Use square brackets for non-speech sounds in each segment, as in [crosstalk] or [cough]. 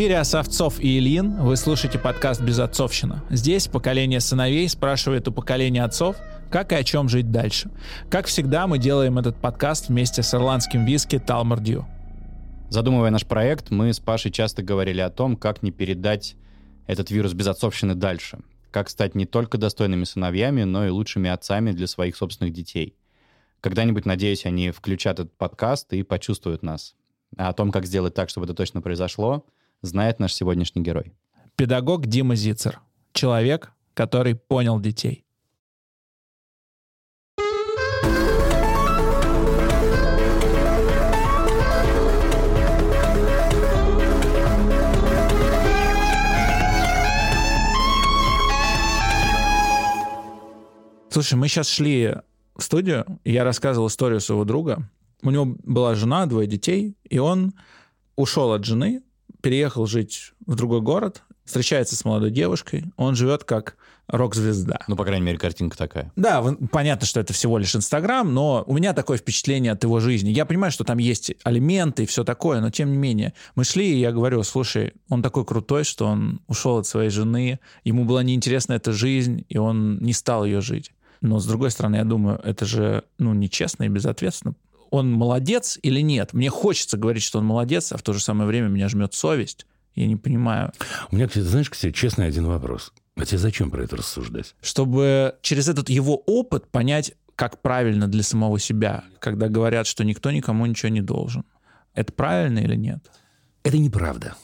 Эфире Осовцов и Ильин. Вы слушаете подкаст «Безотцовщина». Здесь поколение сыновей спрашивает у поколения отцов, как и о чем жить дальше. Как всегда, мы делаем этот подкаст вместе с ирландским виски Талмор Дью. Задумывая наш проект, мы с Пашей часто говорили о том, как не передать этот вирус безотцовщины дальше. Как стать не только достойными сыновьями, но и лучшими отцами для своих собственных детей. Когда-нибудь, надеюсь, они включат этот подкаст и почувствуют нас. А о том, как сделать так, чтобы это точно произошло, знает наш сегодняшний герой. Педагог Дима Зицер. Человек, который понял детей. Слушай, мы сейчас шли в студию, и я рассказывал историю своего друга. У него была жена, двое детей, и он ушел от жены, переехал жить в другой город, встречается с молодой девушкой, он живет как рок-звезда. Ну, по крайней мере, картинка такая. Да, понятно, что это всего лишь Инстаграм, но у меня такое впечатление от его жизни. Я понимаю, что там есть алименты и все такое, но тем не менее. Мы шли, и я говорю, слушай, он такой крутой, что он ушел от своей жены, ему была неинтересна эта жизнь, и он не стал ее жить. Но, с другой стороны, я думаю, это же ну, нечестно и безответственно. Он молодец или нет? Мне хочется говорить, что он молодец, а в то же самое время меня жмет совесть. Я не понимаю. У меня, кстати, знаешь, кстати, честный один вопрос. А тебе зачем про это рассуждать? Чтобы через этот его опыт понять, как правильно для самого себя, когда говорят, что никто никому ничего не должен. Это правильно или нет? Это неправда.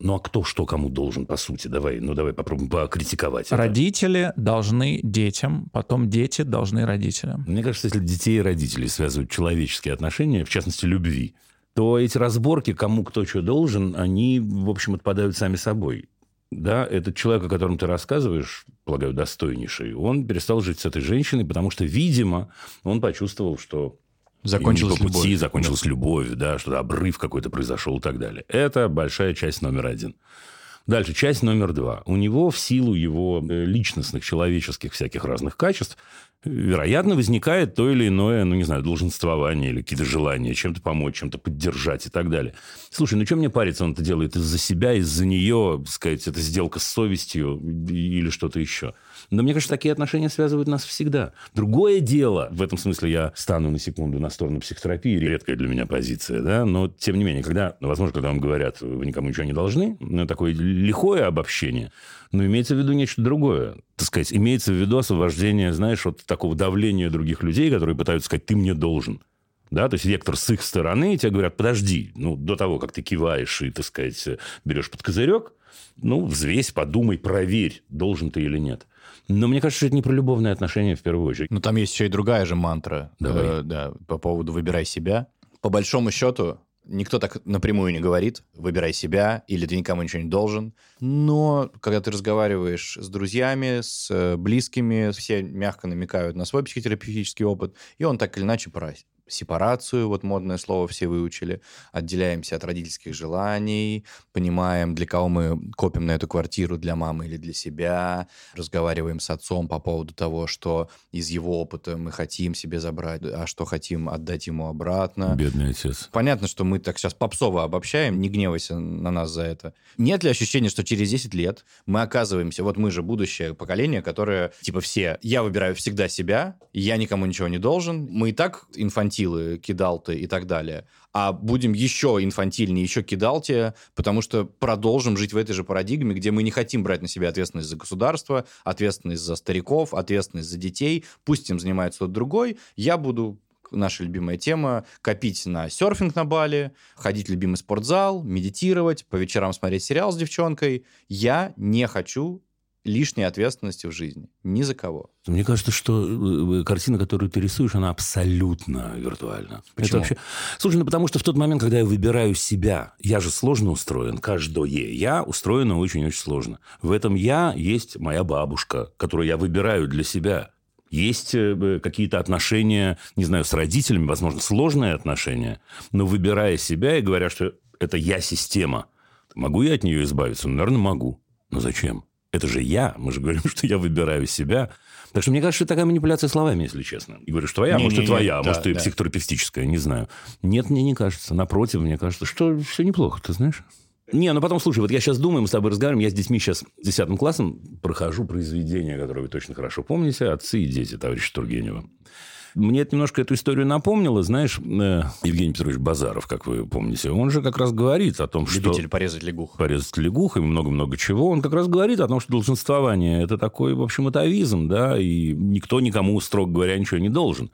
Ну, а кто что кому должен, по сути? Давай, ну, давай попробуем покритиковать. Это. Родители должны детям, потом дети должны родителям. Мне кажется, если детей и родителей связывают человеческие отношения, в частности, любви, то эти разборки, кому кто что должен, они, в общем, отпадают сами собой. Да, этот человек, о котором ты рассказываешь, полагаю, достойнейший, он перестал жить с этой женщиной, потому что, видимо, он почувствовал, что Закончилась по пути, любовь. закончилась любовь, да, что обрыв какой-то произошел и так далее. Это большая часть номер один. Дальше, часть номер два. У него в силу его э, личностных, человеческих всяких разных качеств вероятно, возникает то или иное, ну, не знаю, долженствование или какие-то желания чем-то помочь, чем-то поддержать и так далее. Слушай, ну, что мне париться? Он это делает из-за себя, из-за нее, так сказать, это сделка с совестью или что-то еще. Но мне кажется, такие отношения связывают нас всегда. Другое дело, в этом смысле я стану на секунду на сторону психотерапии, редкая для меня позиция, да, но тем не менее, когда, возможно, когда вам говорят, вы никому ничего не должны, ну, такое лихое обобщение, но имеется в виду нечто другое. Так сказать, имеется в виду освобождение, знаешь, от такого давления других людей, которые пытаются сказать, ты мне должен. Да, то есть вектор с их стороны, и тебе говорят, подожди, ну, до того, как ты киваешь и, так сказать, берешь под козырек, ну, взвесь, подумай, проверь, должен ты или нет. Но мне кажется, что это не про любовные отношения в первую очередь. Но там есть еще и другая же мантра. Давай. Э, да, по поводу «выбирай себя». По большому счету, никто так напрямую не говорит «выбирай себя» или «ты никому ничего не должен». Но когда ты разговариваешь с друзьями, с э, близкими, все мягко намекают на свой психотерапевтический опыт, и он так или иначе сепарацию, вот модное слово все выучили, отделяемся от родительских желаний, понимаем, для кого мы копим на эту квартиру, для мамы или для себя, разговариваем с отцом по поводу того, что из его опыта мы хотим себе забрать, а что хотим отдать ему обратно. Бедный отец. Понятно, что мы так сейчас попсово обобщаем, не гневайся на нас за это. Нет ли ощущения, что через 10 лет мы оказываемся, вот мы же будущее поколение, которое, типа все, я выбираю всегда себя, я никому ничего не должен, мы и так инфантильны, инфантилы, кидалты и так далее, а будем еще инфантильнее, еще кидалте, потому что продолжим жить в этой же парадигме, где мы не хотим брать на себя ответственность за государство, ответственность за стариков, ответственность за детей, пусть им занимается кто-то другой, я буду наша любимая тема, копить на серфинг на Бали, ходить в любимый спортзал, медитировать, по вечерам смотреть сериал с девчонкой. Я не хочу лишней ответственности в жизни. Ни за кого. Мне кажется, что э, э, картина, которую ты рисуешь, она абсолютно виртуальна. Почему? Это вообще... Слушай, ну потому что в тот момент, когда я выбираю себя, я же сложно устроен, каждое я устроено очень-очень сложно. В этом я есть моя бабушка, которую я выбираю для себя. Есть э, какие-то отношения, не знаю, с родителями, возможно, сложные отношения, но выбирая себя и говоря, что это я-система, могу я от нее избавиться? Ну, наверное, могу. Но зачем? Это же я. Мы же говорим, [laughs] что я выбираю себя. Так что мне кажется, это такая манипуляция словами, если честно. И говоришь, твоя, Не, может, не, и твоя, не, может, да, и психотерапевтическая, не знаю. Нет, мне не кажется. Напротив, мне кажется, что все неплохо, ты знаешь? Не, ну потом, слушай, вот я сейчас думаю, мы с тобой разговариваем, я с детьми сейчас 10 классом прохожу произведение, которое вы точно хорошо помните, «Отцы и дети» товарища Тургенева. Мне это немножко эту историю напомнило. Знаешь, э, Евгений Петрович Базаров, как вы помните, он же как раз говорит о том, Любитель что... Любитель порезать лягух. Порезать лягух и много-много чего. Он как раз говорит о том, что долженствование – это такой, в общем, атовизм, да, и никто никому, строго говоря, ничего не должен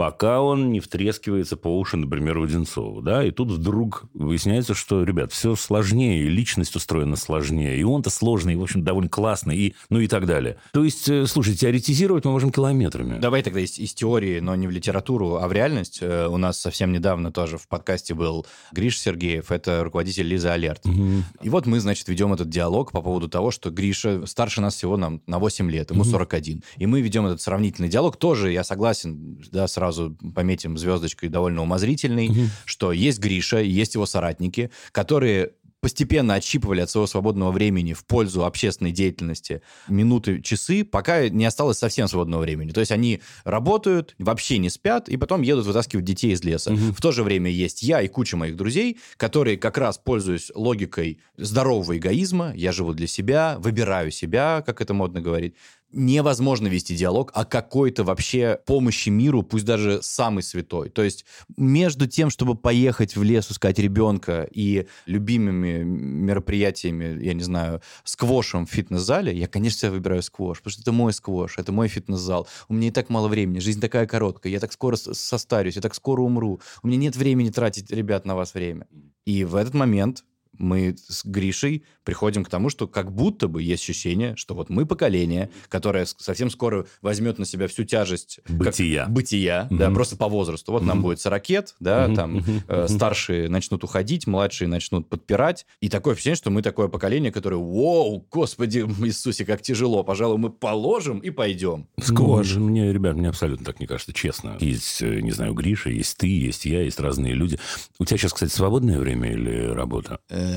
пока он не втрескивается по уши, например, у Одинцова. Да? И тут вдруг выясняется, что, ребят, все сложнее, и личность устроена сложнее, и он-то сложный, и, в общем, довольно классный, и, ну и так далее. То есть, э, слушай, теоретизировать мы можем километрами. Давай тогда из, из теории, но не в литературу, а в реальность. Э, у нас совсем недавно тоже в подкасте был Гриш Сергеев, это руководитель Лиза Алерт. Угу. И вот мы, значит, ведем этот диалог по поводу того, что Гриша старше нас всего нам на 8 лет, ему угу. 41. И мы ведем этот сравнительный диалог. Тоже, я согласен, да, сразу сразу пометим звездочкой довольно умозрительный, угу. что есть Гриша, есть его соратники, которые постепенно отщипывали от своего свободного времени в пользу общественной деятельности минуты, часы, пока не осталось совсем свободного времени. То есть они работают, вообще не спят, и потом едут вытаскивать детей из леса. Угу. В то же время есть я и куча моих друзей, которые как раз пользуясь логикой здорового эгоизма, я живу для себя, выбираю себя, как это модно говорить, невозможно вести диалог о какой-то вообще помощи миру, пусть даже самый святой. То есть между тем, чтобы поехать в лес искать ребенка и любимыми мероприятиями, я не знаю, сквошем в фитнес-зале, я, конечно, себя выбираю сквош, потому что это мой сквош, это мой фитнес-зал. У меня и так мало времени, жизнь такая короткая, я так скоро состарюсь, я так скоро умру. У меня нет времени тратить, ребят, на вас время. И в этот момент мы с Гришей приходим к тому, что как будто бы есть ощущение, что вот мы поколение, которое совсем скоро возьмет на себя всю тяжесть бытия, как, бытия угу. да, просто по возрасту. Вот угу. нам будет 40 лет, да, угу. там э, старшие начнут уходить, младшие начнут подпирать. И такое ощущение, что мы такое поколение, которое, вау, господи, [laughs] Иисусе, как тяжело, пожалуй, мы положим и пойдем. Сквош. Ну, мне, ребят, мне абсолютно так не кажется, честно. Есть, э, не знаю, Гриша, есть ты, есть я, есть разные люди. У тебя сейчас, кстати, свободное время или работа? Эм,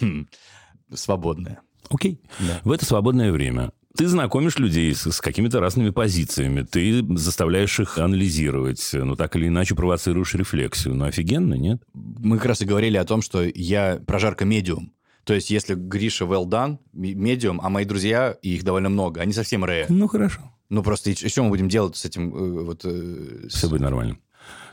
[laughs] свободное. Окей. Да. В это свободное время ты знакомишь людей с, с какими-то разными позициями, ты заставляешь их анализировать, ну, так или иначе провоцируешь рефлексию. Ну, офигенно, нет? Мы как раз и говорили о том, что я прожарка медиум. То есть, если Гриша well done, медиум, а мои друзья, и их довольно много, они совсем ре. Ну, хорошо. Ну, просто и, что мы будем делать с этим? Э, вот, э, Все будет нормально.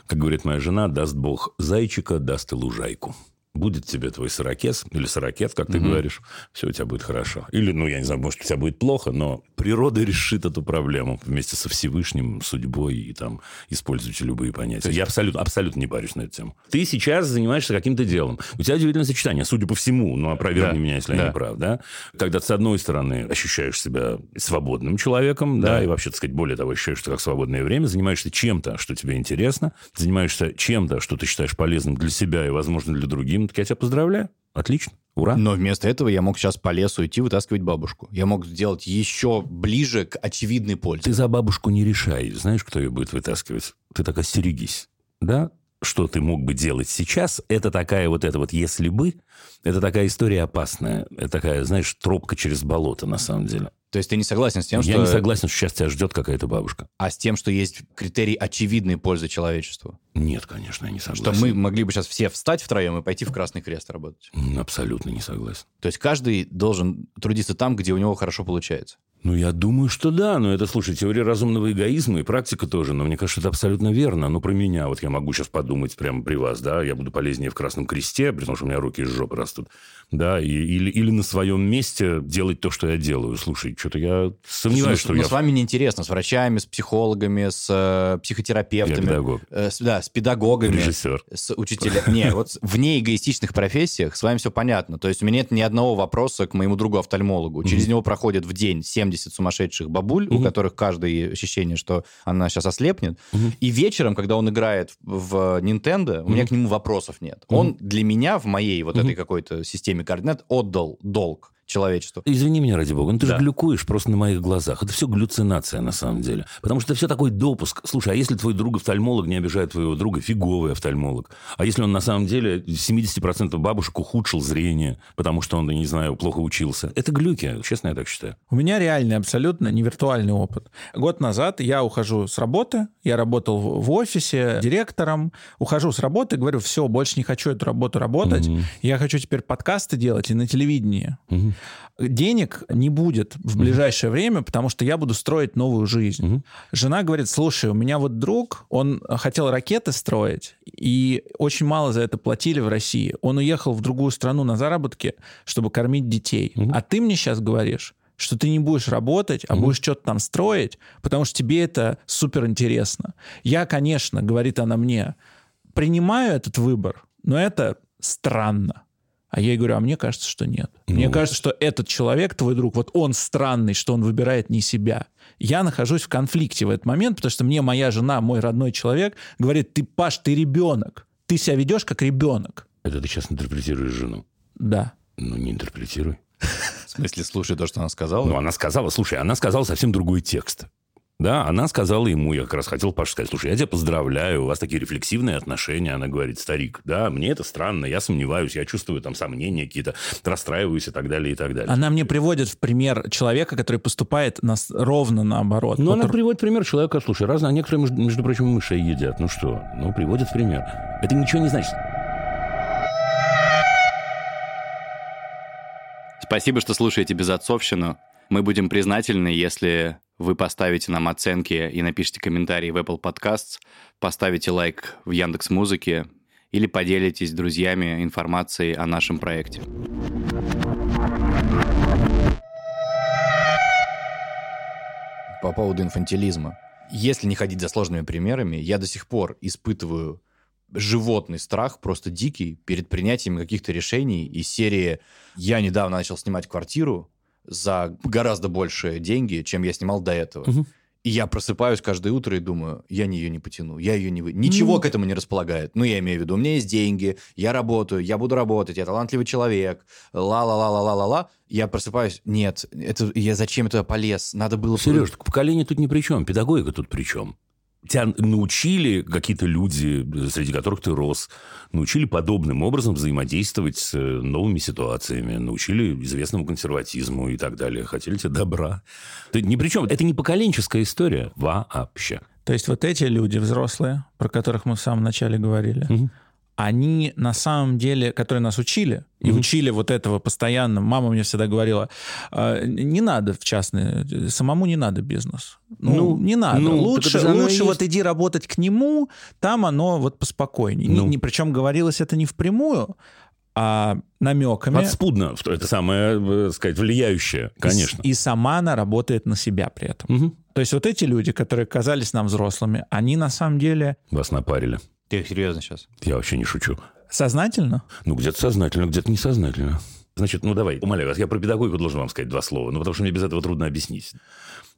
Как говорит моя жена, даст Бог зайчика, даст и лужайку будет тебе твой сорокес или сорокет, как ты угу. говоришь, все у тебя будет хорошо. Или, ну, я не знаю, может, у тебя будет плохо, но природа решит эту проблему вместе со Всевышним, судьбой и там используйте любые понятия. Есть... Я абсолютно, абсолютно не парюсь на эту тему. Ты сейчас занимаешься каким-то делом. У тебя удивительное сочетание, судя по всему, ну, опровергни да. меня, если да. я не прав, да? Когда ты, с одной стороны, ощущаешь себя свободным человеком, да, да и вообще, так сказать, более того, ощущаешь, что как свободное время, занимаешься чем-то, что тебе интересно, занимаешься чем-то, что ты считаешь полезным для себя и, возможно, для других, так я тебя поздравляю. Отлично. Ура. Но вместо этого я мог сейчас по лесу идти вытаскивать бабушку. Я мог сделать еще ближе к очевидной пользе. Ты за бабушку не решай. Знаешь, кто ее будет вытаскивать? Ты так остерегись. Да? Что ты мог бы делать сейчас, это такая вот это вот «если бы», это такая история опасная. Это такая, знаешь, тропка через болото, на самом деле. То есть ты не согласен с тем, что... Я не согласен, что сейчас тебя ждет какая-то бабушка. А с тем, что есть критерий очевидной пользы человечеству? Нет, конечно, я не согласен. Что мы могли бы сейчас все встать втроем и пойти в Красный Крест работать? Абсолютно не согласен. То есть каждый должен трудиться там, где у него хорошо получается? Ну, я думаю, что да. Но это, слушай, теория разумного эгоизма и практика тоже. Но мне кажется, это абсолютно верно. Ну, про меня. Вот я могу сейчас подумать прямо при вас, да, я буду полезнее в Красном Кресте, потому что у меня руки из жопы растут. Да, и, или, или на своем месте делать то, что я делаю. Слушай, что-то я сомневаюсь, что но я... с вами неинтересно. С врачами, с психологами, с э, психотерапевтами. Я педагог. Э, с, да, с педагогами. Режиссер. С учителями. Не, вот вне эгоистичных профессиях с вами все понятно. То есть у меня нет ни одного вопроса к моему другу-офтальмологу. Через него проходит в день 70 сумасшедших бабуль, у которых каждое ощущение, что она сейчас ослепнет. И вечером, когда он играет в Nintendo, у меня к нему вопросов нет. Он для меня в моей вот этой какой-то системе координат отдал долг человечеству. Извини меня, ради бога, ну ты Да. же глюкуешь просто на моих глазах. Это все галлюцинация на самом деле. Потому что это все такой допуск. Слушай, а если твой друг офтальмолог не обижает твоего друга, фиговый офтальмолог? А если он на самом деле 70% бабушек ухудшил зрение, потому что он, не знаю, плохо учился? Это глюки, честно я так считаю. У меня реальный, абсолютно не виртуальный опыт. Год назад я ухожу с работы, я работал в офисе директором, ухожу с работы, говорю, все, больше не хочу эту работу работать, я хочу теперь подкасты делать и на телевидении. Мгм. Денег не будет в ближайшее время, потому что я буду строить новую жизнь. Мгм. Жена говорит, слушай, у меня вот друг, он хотел ракеты строить, и очень мало за это платили в России. Он уехал в другую страну на заработки, чтобы кормить детей. Мгм. А ты мне сейчас говоришь, что ты не будешь работать, а Мгм. будешь что-то там строить, потому что тебе это супер интересно. Я, конечно, говорит она мне, принимаю этот выбор, но это странно. А я ей говорю, а мне кажется, что нет. Мне Ну. кажется, что этот человек, твой друг, вот он странный, что он выбирает не себя. Я нахожусь в конфликте в этот момент, потому что мне моя жена, мой родной человек, говорит, ты, Паш, ты ребенок. Ты себя ведешь как ребенок. Это ты сейчас интерпретируешь жену. Да. Ну, не интерпретируй. В смысле, слушай то, что она сказала. Ну, она сказала, слушай, она сказала совсем другой текст. Да, она сказала ему, я как раз хотел Паше сказать, слушай, я тебя поздравляю, у вас такие рефлексивные отношения. Она говорит, старик, да, мне это странно, я сомневаюсь, я чувствую там сомнения какие-то, расстраиваюсь и так далее, и так далее. Она мне приводит в пример человека, который поступает нас ровно наоборот. Ну, она Который- приводит пример человека, слушай, разные, а некоторые, между, между прочим, мышей едят. Ну что, ну, приводит в пример. Это ничего не значит. Спасибо, что слушаете «Безотцовщину». Мы будем признательны, если вы поставите нам оценки и напишите комментарии в Apple Podcasts, поставите лайк в Яндекс Музыке или поделитесь с друзьями информацией о нашем проекте. По поводу инфантилизма. Если не ходить за сложными примерами, я до сих пор испытываю животный страх, просто дикий, перед принятием каких-то решений из серии «Я недавно начал снимать квартиру за гораздо большие деньги, чем я снимал до этого». Мгм. И я просыпаюсь каждое утро и думаю, я не ее не потяну, я ее не вы... Ничего Ну. к этому не располагает. Ну, я имею в виду, у меня есть деньги, я работаю, я буду работать, я талантливый человек, ла-ла-ла-ла-ла-ла-ла. Я просыпаюсь, нет, это, я зачем это полез? Надо было... Сереж, поколение тут ни при чем, педагогика тут при чем. Тебя научили какие-то люди, среди которых ты рос, научили подобным образом взаимодействовать с э, новыми ситуациями, научили известному консерватизму и так далее. Хотели тебе добра. Ты ни при чем. Это не поколенческая история вообще. То есть вот эти люди взрослые, про которых мы в самом начале говорили, Мгм. Они на самом деле, которые нас учили, и Мгм. учили вот этого постоянно. Мама мне всегда говорила, «А, не надо в частный, самому не надо бизнес. Ну, Ну, не надо. ну, лучше и лучше вот иди работать к нему, там оно вот поспокойнее. Не- Ну. не- причем говорилось это не впрямую, а намеками. Подспудно, это самое, э, сказать, влияющее, И конечно. И, сама она работает на себя при этом. Мгм. То есть вот эти люди, которые казались нам взрослыми, они на самом деле Вас напарили. Ты серьезно сейчас? Я вообще не шучу. сознательно Ну, где-то сознательно, где-то несознательно. Значит, ну давай, умоляю вас, я про педагогику должен вам сказать два слова, ну потому что мне без этого трудно объяснить.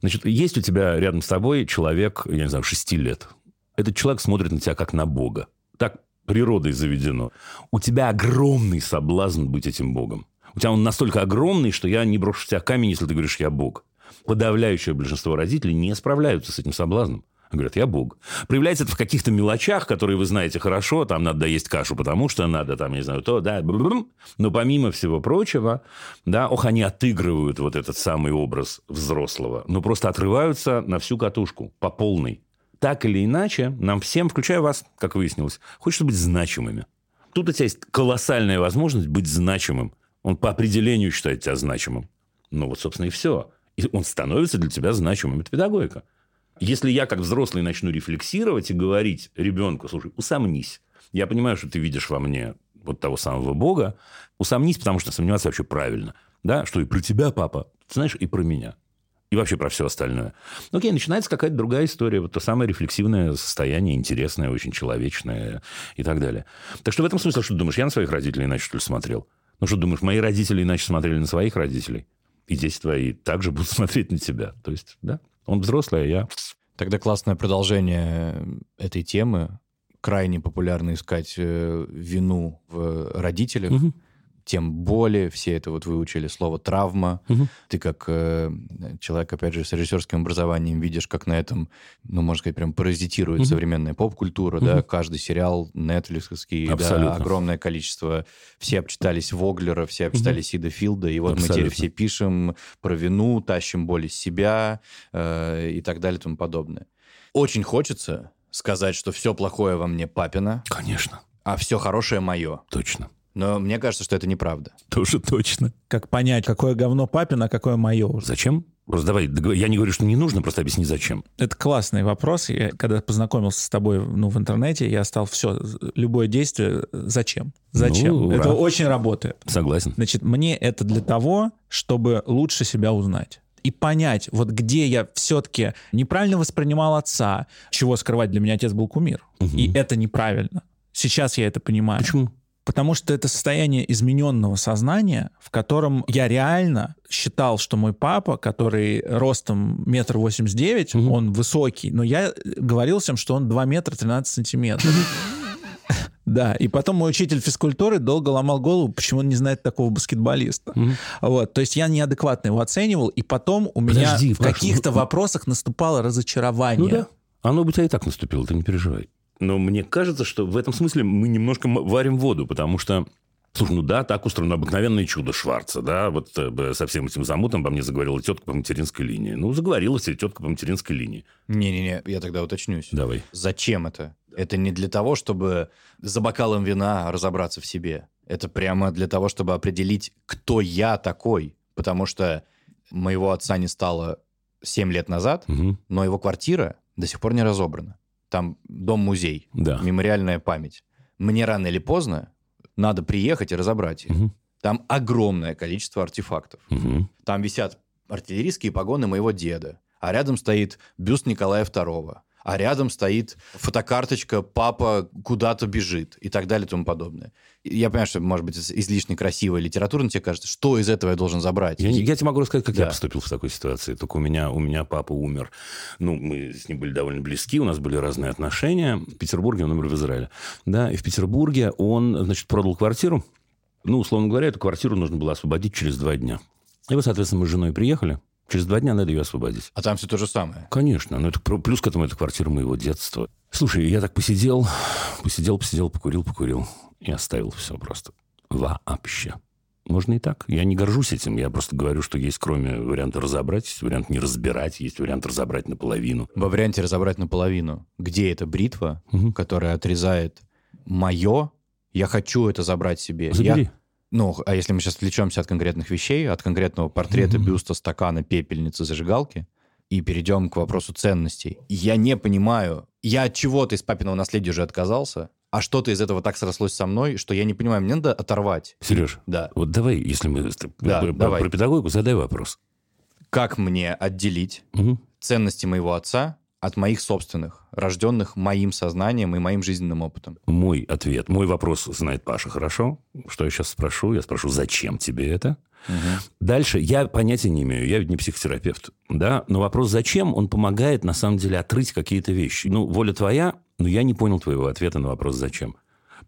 Значит, есть у тебя рядом с тобой человек, я не знаю, шести лет. Этот человек смотрит на тебя как на Бога. Так природой заведено. У тебя огромный соблазн быть этим Богом. У тебя он настолько огромный, что я не брошу в тебя камень, если ты говоришь, я Бог. Подавляющее большинство родителей не справляются с этим соблазном. Говорят, я Бог. Проявляется это в каких-то мелочах, которые вы знаете хорошо. Там надо доесть кашу, потому что надо, там, не знаю, то, да. Но помимо всего прочего, да, ох, они отыгрывают вот этот самый образ взрослого. Но просто отрываются на всю катушку, по полной. Так или иначе, нам всем, включая вас, как выяснилось, хочется быть значимыми. Тут у тебя есть колоссальная возможность быть значимым. Он по определению считает тебя значимым. Ну вот, собственно, и все. И он становится для тебя значимым. Это педагогика. Если я как взрослый начну рефлексировать и говорить ребенку, слушай, усомнись. Я понимаю, что ты видишь во мне вот того самого Бога. Усомнись, потому что сомневаться вообще правильно. Да, что и про тебя, папа, ты знаешь, и про меня. И вообще про все остальное. Ну, окей, начинается какая-то другая история. Вот то самое рефлексивное состояние, интересное, очень человечное и так далее. Так что в этом смысле, что ты думаешь, я на своих родителей иначе, что ли, смотрел? Ну, что думаешь, мои родители иначе смотрели на своих родителей? И дети твои также будут [laughs] смотреть на тебя. То есть, да, он взрослый, а я... Тогда классное продолжение этой темы. Крайне популярно искать э, вину в родителях. Мгм. Тем боли, все это вот выучили слово травма. Мгм. Ты как э, человек, опять же, с режиссерским образованием видишь, как на этом, ну, можно сказать, прям паразитирует Мгм. современная поп-культура, да, Мгм. каждый сериал, нетфликсовский, да, Абсолютно. огромное количество. Все обчитались Воглера, все обчитались Сида Филда, и вот мы теперь Абсолютно. все пишем про вину, тащим боль из себя э, и так далее и тому подобное. Очень хочется сказать, что все плохое во мне папина, Конечно, а все хорошее мое. точно. Но мне кажется, что это неправда. Тоже точно. Как понять, какое говно папина, а какое мое уже? Зачем? Просто давай, я не говорю, что не нужно, просто объясни, зачем. Это классный вопрос. Я, когда познакомился с тобой ну, в интернете, я стал все, любое действие, зачем? Зачем? Ну, это ура. очень работает. Согласен. Значит, мне это для того, чтобы лучше себя узнать. И понять, вот где я все-таки неправильно воспринимал отца, чего скрывать, для меня отец был кумир. Мгм. И это неправильно. Сейчас я это понимаю. Почему? Потому что это состояние измененного сознания, в котором я реально считал, что мой папа, который ростом метр восемьдесят девять, он высокий, но я говорил всем, что он 2 метра 13 сантиметров. [laughs] Да, и потом мой учитель физкультуры долго ломал голову, почему он не знает такого баскетболиста. Мгм. Вот, то есть я неадекватно его оценивал, и потом у меня Подожди, в каких-то вопросах наступало разочарование. Ну да. Оно бы у тебя и так наступило, ты не переживай. Но мне кажется, что в этом смысле мы немножко варим воду, потому что Слушай, ну да, так устроено обыкновенное чудо Шварца, да, вот э, со всем этим замутом по мне заговорила тетка по материнской линии. Ну, заговорила себе тетка по материнской линии. Не-не-не, я тогда уточнюсь. Давай. Зачем это? Это не для того, чтобы за бокалом вина разобраться в себе. Это прямо для того, чтобы определить, кто я такой. Потому что моего отца не стало 7 лет назад, Мгм. но его квартира до сих пор не разобрана. Там дом-музей, Да. мемориальная память. Мне рано или поздно надо приехать и разобрать их. Мгм. Там огромное количество артефактов. Мгм. Там висят артиллерийские погоны моего деда, а рядом стоит бюст Николая II, а рядом стоит фотокарточка «Папа куда-то бежит» и так далее и тому подобное. Я понимаю, что, может быть, из- излишне красиво и литературно тебе кажется, что из этого я должен забрать? Я, я тебе могу рассказать, как я Да. поступил в такой ситуации. Только у меня, у меня папа умер. Ну, мы с ним были довольно близки, у нас были разные отношения. В Петербурге он умер в Израиле. Да, и в Петербурге он, значит, продал квартиру. Ну, условно говоря, эту квартиру нужно было освободить через два дня. И вот, соответственно, мы с женой приехали. Через два дня надо ее освободить. А там все то же самое. Конечно, но это плюс к этому это квартира моего детства. Слушай, я так посидел, посидел, посидел, покурил, покурил и оставил все просто. Вообще. Можно и так. Я не горжусь этим. Я просто говорю, что есть кроме варианта разобрать, есть вариант не разбирать, есть вариант разобрать наполовину. Во варианте разобрать наполовину, где эта бритва, Мгм. которая отрезает мое, я хочу это забрать себе. Забери. Я- ну, а если мы сейчас отвлечемся от конкретных вещей, от конкретного портрета, Мгм. бюста, стакана, пепельницы, зажигалки, и перейдем к вопросу ценностей. Я не понимаю, я от чего-то из папиного наследия уже отказался, а что-то из этого так срослось со мной, что я не понимаю, мне надо оторвать. Сереж, Да. вот давай, если мы Да, про, давай. про педагогику, задай вопрос. Как мне отделить Мгм. ценности моего отца от моих собственных, рожденных моим сознанием и моим жизненным опытом? Мой ответ, мой вопрос знает Паша хорошо. Что я сейчас спрошу? Я спрошу, зачем тебе это? Дальше я понятия не имею, я ведь не психотерапевт, да, но вопрос зачем, он помогает на самом деле отрыть какие-то вещи. Ну, воля твоя, но я не понял твоего ответа на вопрос зачем.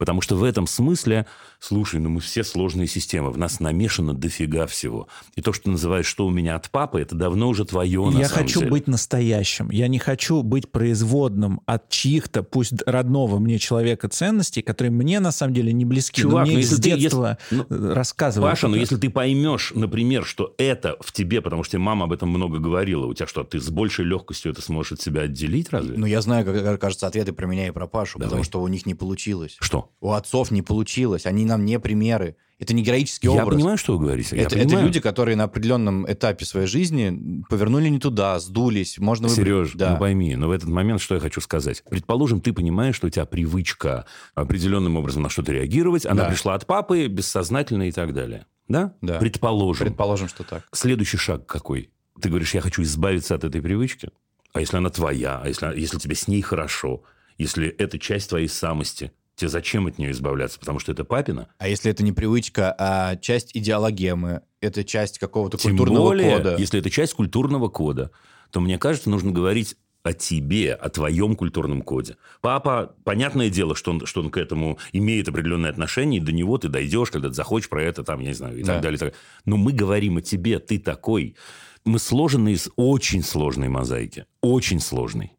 Потому что в этом смысле, слушай, ну мы все сложные системы, в нас намешано дофига всего. И то, что ты называешь, что у меня от папы, это давно уже твое на Я самом хочу деле. быть настоящим. Я не хочу быть производным от чьих-то, пусть родного мне человека ценностей, которые мне на самом деле не близки. Чувак, но мне ну если с ты- если- детства ну, рассказывают. Паша, но как- если ты поймешь, например, что это в тебе, потому что тебе мама об этом много говорила, у тебя что, ты с большей легкостью это сможешь от себя отделить разве? Ну, я знаю, как кажется, ответы про меня и про Пашу, Давай. потому что у них не получилось. Что? У отцов не получилось, они нам не примеры. Это не героический Я образ. понимаю, что вы говорите. я это, это люди, которые на определенном этапе своей жизни повернули не туда, сдулись. Можно выбрать- Сереж, да. ну пойми, но в этот момент что я хочу сказать? Предположим, ты понимаешь, что у тебя привычка определенным образом на что-то реагировать, она Да. пришла от папы, бессознательно и так далее. Да? Да. Предположим. Предположим, что так. Следующий шаг какой? Ты говоришь, я хочу избавиться от этой привычки? А если она твоя? А если, если тебе с ней хорошо? Если это часть твоей самости? Тебе зачем от нее избавляться? Потому что это папина? А если это не привычка, а часть идеологемы, это часть какого-то Тем культурного более, кода. если это часть культурного кода, то, мне кажется, нужно говорить о тебе, о твоем культурном коде. Папа, понятное дело, что он, что он к этому имеет определенное отношение, и до него ты дойдешь, когда ты захочешь про это, там, я не знаю, и Да. так далее. и так. Но мы говорим о тебе, ты такой. Мы сложены из очень сложной мозаики. Очень сложной.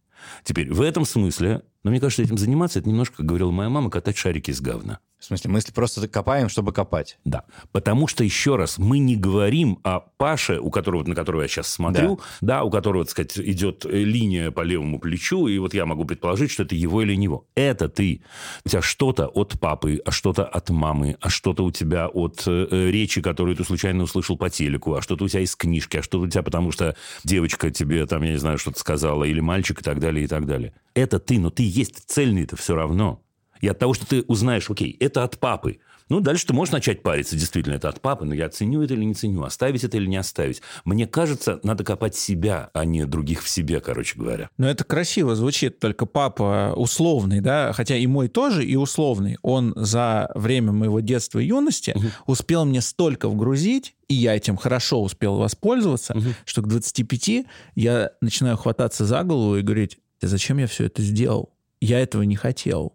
Теперь, в этом смысле, но мне кажется, этим заниматься, это немножко, как говорила моя мама, катать шарики из говна. В смысле, мы просто копаем, чтобы копать. Да, потому что, еще раз, мы не говорим о Паше, у которого, на которого я сейчас смотрю, да, у которого, так сказать, идет э, линия по левому плечу, и вот я могу предположить, что это его или не его. Это ты. У тебя что-то от папы, а что-то от мамы, а что-то у тебя от э, э, речи, которую ты случайно услышал по телеку, а что-то у тебя из книжки, а что-то у тебя потому что девочка тебе, там, я не знаю, что-то сказала, или мальчик, и так далее, и так далее. Это ты, но ты есть цельный-то все равно. И от того, что ты узнаешь, окей, это от папы. Ну, дальше ты можешь начать париться, действительно, это от папы, но я ценю это или не ценю, оставить это или не оставить. Мне кажется, надо копать себя, а не других в себе, короче говоря. Но это красиво звучит, только папа условный, да, хотя и мой тоже, и условный. Он за время моего детства и юности успел мне столько вгрузить, и я этим хорошо успел воспользоваться, что к 25 я начинаю хвататься за голову и говорить, «Да зачем я все это сделал? Я этого не хотел.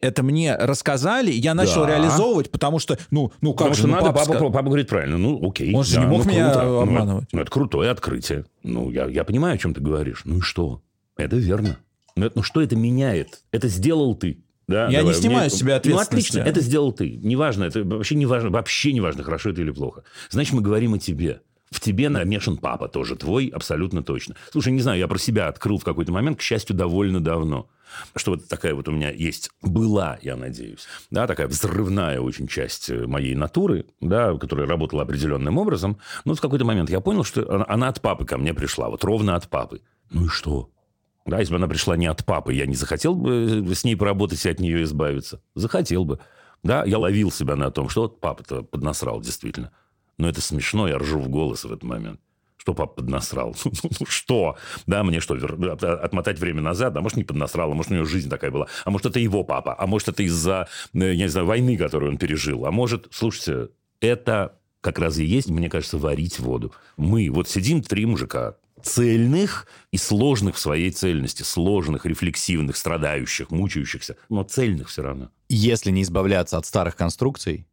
Это мне рассказали, я начал Да. реализовывать, потому что, ну, ну как Потому же, что ну, надо, папа папа, папа говорит правильно, ну, окей. Он же да, не мог ну, меня круто. Ну, это- обманывать. Ну, это крутое открытие. Ну, я, я понимаю, о чем ты говоришь. Ну и что? Это верно. Ну, это- ну, что это меняет? Это сделал ты. Да, Я не давай, снимаю мне- с себя Ну, ответственности. отлично, это сделал ты. Неважно, это вообще не важно, вообще не важно, хорошо это или плохо. Значит, мы говорим о тебе. В тебе намешан папа тоже твой, абсолютно точно. Слушай, не знаю, я про себя открыл в какой-то момент, к счастью, довольно давно. Что вот такая вот у меня есть, была, я надеюсь, да, такая взрывная очень часть э, моей натуры, да, которая работала определенным образом. Но в какой-то момент я понял, что она, она от папы ко мне пришла, вот ровно от папы. Ну и что? Да, если бы она пришла не от папы, я не захотел бы э, с ней поработать и от нее избавиться. Захотел бы. Да, я ловил себя на том, что вот папа-то поднасрал действительно. Но это смешно, я ржу в голос в этот момент. Что папа поднасрал? [laughs] Что? Да, мне что, отмотать время назад? А может, не поднасрал, а может, у него жизнь такая была. А может, это его папа. А может, это из-за, э, я не знаю, войны, которую он пережил. А может, слушайте, это как раз и есть, мне кажется, варить воду. Мы вот сидим, три мужика, цельных и сложных в своей цельности, сложных, рефлексивных, страдающих, мучающихся, но цельных все равно. Если не избавляться от старых конструкций,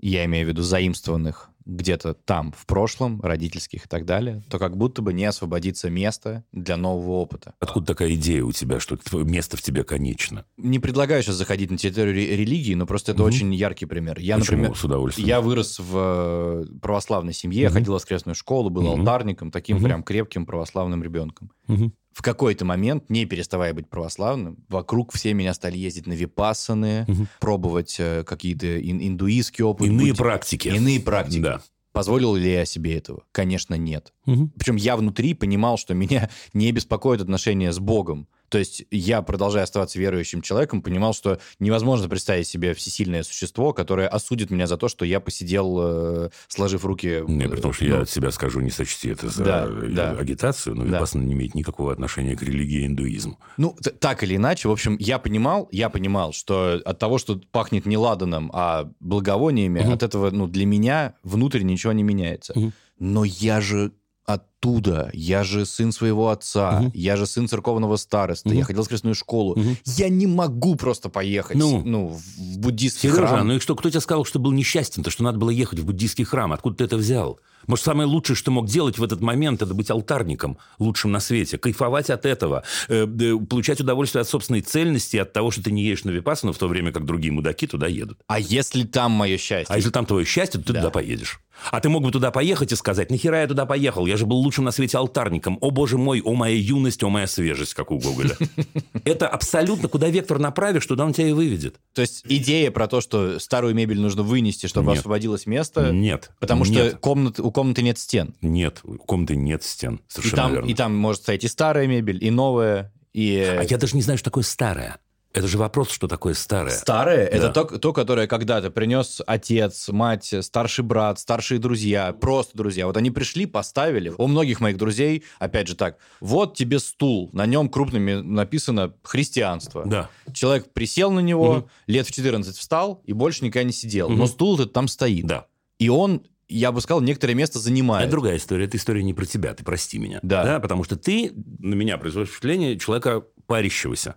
я имею в виду заимствованных где-то там, в прошлом, родительских и так далее, то как будто бы не освободится место для нового опыта. Откуда такая идея у тебя, что место в тебе конечно? Не предлагаю сейчас заходить на территорию ре- религии, но просто это Мгм. очень яркий пример. Я, Почему? например, С удовольствием. я вырос в э, православной семье, Мгм. ходил в воскресную школу, был Мгм. алтарником, таким Мгм. прям крепким православным ребенком. Мгм. В какой-то момент, не переставая быть православным, вокруг все меня стали ездить на випассаны, Мгм. пробовать э, какие-то ин- индуистские опыты. Иные будди- практики. Иные практики. Да. Позволил ли я себе этого? Конечно, нет. Мгм. Причем я внутри понимал, что меня [laughs] не беспокоит отношения с Богом. То есть я, продолжая оставаться верующим человеком, понимал, что невозможно представить себе всесильное существо, которое осудит меня за то, что я посидел, э, сложив руки... Не, при том, что ну, я от себя скажу, не сочти это за Да, э, да. агитацию, но Да. Випассана не имеет никакого отношения к религии и индуизму. Ну, так или иначе, в общем, я понимал, я понимал, что от того, что пахнет не ладаном, а благовониями, Мгм. от этого, ну, для меня внутрь ничего не меняется. Мгм. Но я же оттуда, я же сын своего отца, Мгм. я же сын церковного староста, Мгм. я ходил в крестную школу. Мгм. Я не могу просто поехать, Ну. ну, в буддийский Сережа, храм. ну и что, кто тебе сказал, что был несчастен-то, что надо было ехать в буддийский храм? Откуда ты это взял? Может, самое лучшее, что мог делать в этот момент, это быть алтарником, лучшим на свете, кайфовать от этого, э, получать удовольствие от собственной цельности, от того, что ты не едешь на Випассану, в то время как другие мудаки туда едут. А если там мое счастье? А если там твое счастье, то ты Да. туда поедешь. А ты мог бы туда поехать и сказать, нахера я туда поехал? Я же был лучшим на свете алтарником. О, боже мой, о, моя юность, о, моя свежесть, как у Гоголя. [laughs] Это абсолютно, куда вектор направишь, туда он тебя и выведет. То есть идея про то, что старую мебель нужно вынести, чтобы Нет. освободилось место, Нет. потому что комнат, у комнаты нет стен. Нет, у комнаты нет стен. И Совершенно там, верно. и там может стоять и старая мебель, и новая, и... А я даже не знаю, что такое старое. Это же вопрос, что такое старое. Старое это Да. то, то, которое когда-то принес отец, мать, старший брат, старшие друзья, просто друзья. Вот они пришли, поставили. У многих моих друзей, опять же так, вот тебе стул, на нем крупными написано христианство. Да. Человек присел на него, Мгм. лет в 14 встал и больше никогда не сидел. Мгм. Но стул этот там стоит. Да. И он я бы сказал, некоторое место занимает. Это другая история. Это история не про тебя. Ты прости меня. Да. Потому что ты на меня производишь впечатление человека парящегося.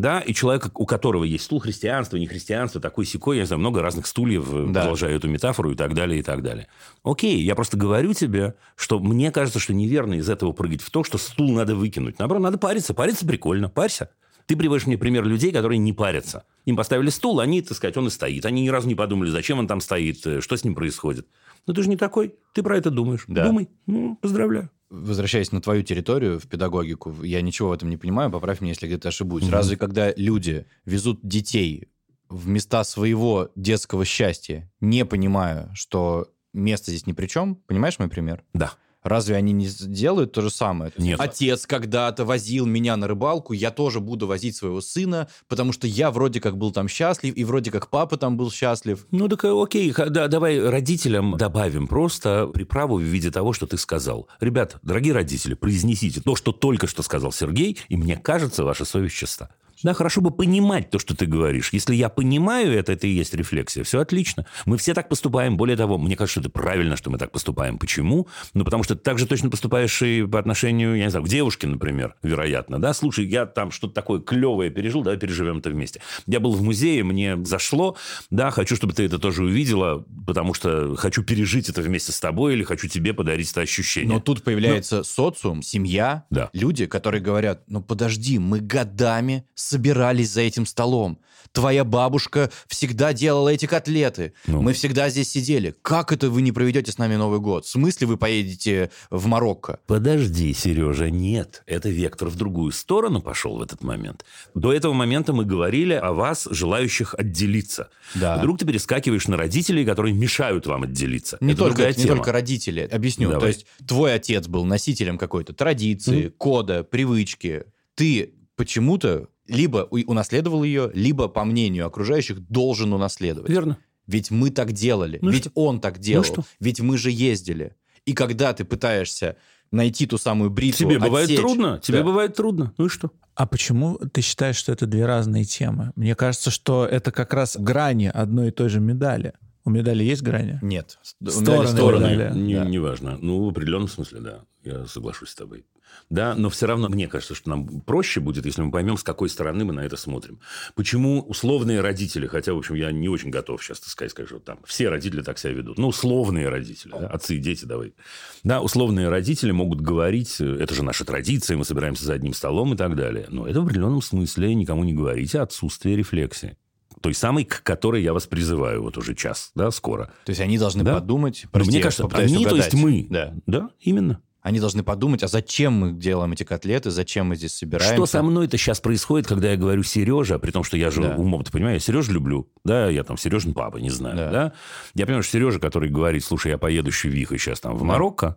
Да, и человека, у которого есть стул христианства, не христианства, такой секой, я не знаю, много разных стульев, э, Да. продолжаю эту метафору и так далее, и так далее. Окей, я просто говорю тебе, что мне кажется, что неверно из этого прыгать в то, что стул надо выкинуть. Наоборот, надо париться. Париться прикольно. Парься. Ты приводишь мне пример людей, которые не парятся. Им поставили стул, они, так сказать, он и стоит. Они ни разу не подумали, зачем он там стоит, э, что с ним происходит. Ну, ты же не такой. Ты про это думаешь. Да. Думай. Ну, поздравляю. Возвращаясь на твою территорию, в педагогику, я ничего в этом не понимаю, поправь меня, если где-то ошибусь. Мгм. Разве когда люди везут детей в места своего детского счастья, не понимая, что место здесь ни при чем, понимаешь мой пример? Да. Разве они не делают то же самое? Нет. Отец когда-то возил меня на рыбалку, я тоже буду возить своего сына, потому что я вроде как был там счастлив, и вроде как папа там был счастлив. Ну, так э, окей, да, давай родителям добавим просто приправу в виде того, что ты сказал. Ребят, дорогие родители, произнесите то, что только что сказал Сергей, и мне кажется, ваша совесть чиста. Да, хорошо бы понимать то, что ты говоришь. Если я понимаю это, это и есть рефлексия. Все отлично. Мы все так поступаем. Более того, мне кажется, что это правильно, что мы так поступаем. Почему? Ну, потому что ты так же точно поступаешь и по отношению, я не знаю, к девушке, например, вероятно. Да, слушай, я там что-то такое клевое пережил, давай переживем это вместе. Я был в музее, мне зашло, да, хочу, чтобы ты это тоже увидела, потому что хочу пережить это вместе с тобой или хочу тебе подарить это ощущение. Но тут появляется социум, семья, Да. люди, которые говорят, ну подожди, мы годами собирались за этим столом. Твоя бабушка всегда делала эти котлеты. Ну. Мы всегда здесь сидели. Как это вы не проведете с нами Новый год? В смысле вы поедете в Марокко? Подожди, Сережа, нет. Это вектор в другую сторону пошел в этот момент. До этого момента мы говорили о вас, желающих отделиться. Да. Вдруг ты перескакиваешь на родителей, которые мешают вам отделиться. Не, Это только, не только родители. Объясню. Давай. То есть твой отец был носителем какой-то традиции, кода, привычки. Ты почему-то либо у- унаследовал ее, либо, по мнению окружающих, должен унаследовать. Верно. Ведь мы так делали, Ну ведь что? он так делал, что? ведь мы же ездили. И когда ты пытаешься найти ту самую бритву, Тебе бывает отсечь- трудно? Тебе Да. бывает трудно. Ну и что? А почему ты считаешь, что это две разные темы? Мне кажется, что это как раз грани одной и той же медали. У медали есть грани? Нет. Стороны Стороны, медали. не, Да. неважно. Ну, в определенном смысле, да. Я соглашусь с тобой. Да, но все равно мне кажется, что нам проще будет, если мы поймем, с какой стороны мы на это смотрим. Почему условные родители, хотя, в общем, я не очень готов сейчас так сказать, что там все родители так себя ведут. Ну, условные родители, да, отцы и дети, давай. Да, условные родители могут говорить, э, это же наша традиция, мы собираемся за одним столом и так далее. Но это в определенном смысле никому не говорите отсутствие рефлексии. Той самой, к которой я вас призываю вот уже час, да, скоро. То есть они должны Да. подумать... Прости, мне кажется, они, то есть угадать. мы. Да. Да, именно. Они должны подумать, а зачем мы делаем эти котлеты, зачем мы здесь собираемся. Что со мной-то сейчас происходит, когда я говорю Сережа, при том, что я же Да. умом, ты понимаешь, я Сережу люблю, да, я там Сережин папа, не знаю, Да. да. Я понимаю, что Сережа, который говорит, слушай, я поеду щевихой сейчас там в Да. Марокко,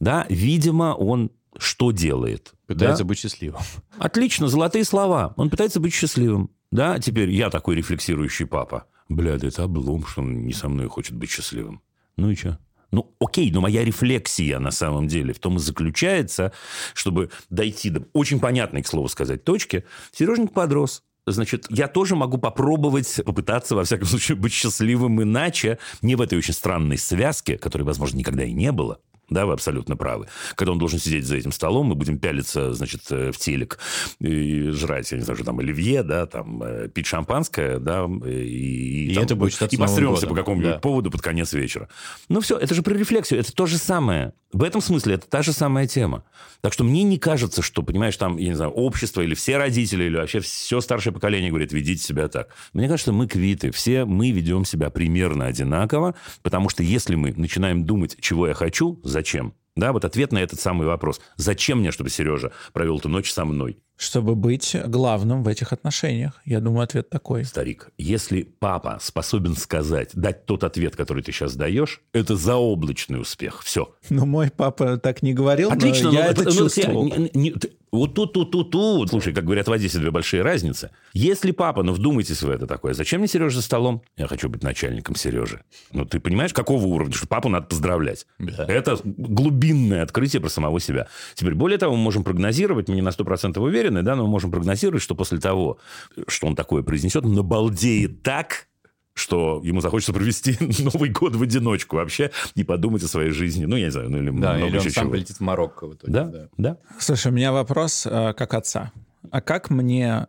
да, видимо, он что делает? Пытается Да? быть счастливым. Отлично, золотые слова. Он пытается быть счастливым. Да, теперь я такой рефлексирующий папа. Бля, да это облом, что он не со мной хочет быть счастливым. Ну и что? Ну, окей, но моя рефлексия на самом деле в том и заключается, чтобы дойти до очень понятной, к слову сказать, точки. Сережник подрос. Значит, я тоже могу попробовать, попытаться, во всяком случае, быть счастливым иначе, не в этой очень странной связке, которой, возможно, никогда и не было. Да, вы абсолютно правы. Когда он должен сидеть за этим столом, мы будем пялиться, значит, э, в телек и жрать, я не знаю, что там, оливье, да, там, э, пить шампанское, да, и, И там, это будет и посремся по какому-нибудь Да. поводу под конец вечера. Ну все, это же про рефлексию, это то же самое. В этом смысле это та же самая тема. Так что мне не кажется, что, понимаешь, там, я не знаю, общество или все родители, или вообще все старшее поколение говорит, ведите себя так. Мне кажется, мы квиты, все мы ведем себя примерно одинаково, потому что если мы начинаем думать, чего я хочу, зачем, да, вот ответ на этот самый вопрос. Зачем мне, чтобы Сережа провел эту ночь со мной? Чтобы быть главным в этих отношениях. Я думаю, ответ такой. Старик, если папа способен сказать, дать тот ответ, который ты сейчас даешь, это заоблачный успех. Все. Но мой папа так не говорил, Отлично, но я но это ну, чувствовал. не- не- вот тут, тут, тут, тут. Слушай, как говорят в Одессе, две большие разницы. Если папа, ну вдумайтесь в это такое, зачем мне Сережа за столом? Я хочу быть начальником Сережи. Ну ты понимаешь, какого уровня, что папу надо поздравлять. Да. Это глубинное открытие про самого себя. Теперь, более того, мы можем прогнозировать, мы не на 100% уверены, да, но мы можем прогнозировать, что после того, что он такое произнесет, он набалдеет так, что ему захочется провести [laughs] Новый год в одиночку вообще и подумать о своей жизни. Ну, я не знаю, ну или Да, много или он еще сам чего. полетит в Марокко в итоге. Да, да. Слушай, у меня вопрос э, как отца. А как мне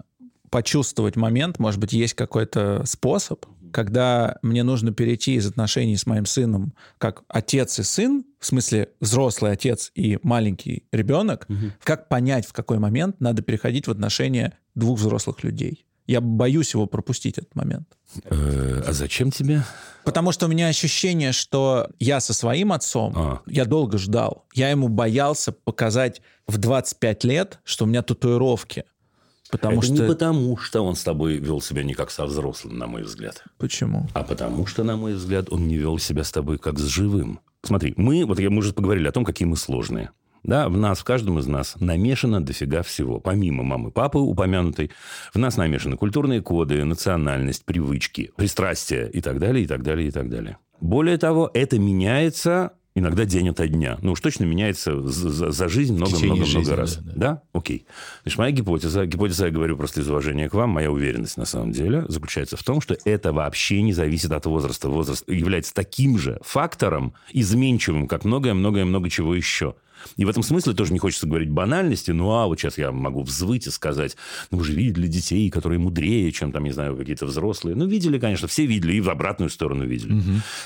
почувствовать момент, может быть, есть какой-то способ, когда мне нужно перейти из отношений с моим сыном как отец и сын, в смысле взрослый отец и маленький ребенок, как понять, в какой момент надо переходить в отношения двух взрослых людей? Я боюсь его пропустить этот момент. Э, а зачем тебе? Потому что у меня ощущение, что я со своим отцом, А. я долго ждал. Я ему боялся показать в 25 лет, что у меня татуировки. Потому Это что... не потому, что он с тобой вел себя не как со взрослым, на мой взгляд. Почему? А потому что, на мой взгляд, он не вел себя с тобой как с живым. Смотри, мы, вот мы уже поговорили о том, какие мы сложные. Да, в нас, в каждом из нас намешано дофига всего. Помимо мамы, папы упомянутой, в нас намешаны культурные коды, национальность, привычки, пристрастия и так далее, и так далее, и так далее. Более того, это меняется иногда день ото дня. Ну уж точно меняется за, за- жизнь много-много-много раз. да, Да, да. Окей. Значит, моя гипотеза, гипотеза, я говорю просто из уважения к вам, моя уверенность на самом деле заключается в том, что это вообще не зависит от возраста. Возраст является таким же фактором, изменчивым, как многое-многое-много чего еще. И в этом смысле тоже не хочется говорить банальности, ну а вот сейчас я могу взвыть и сказать, ну вы же видели детей, которые мудрее, чем там, не знаю, какие-то взрослые. Ну видели, конечно, все видели и в обратную сторону видели.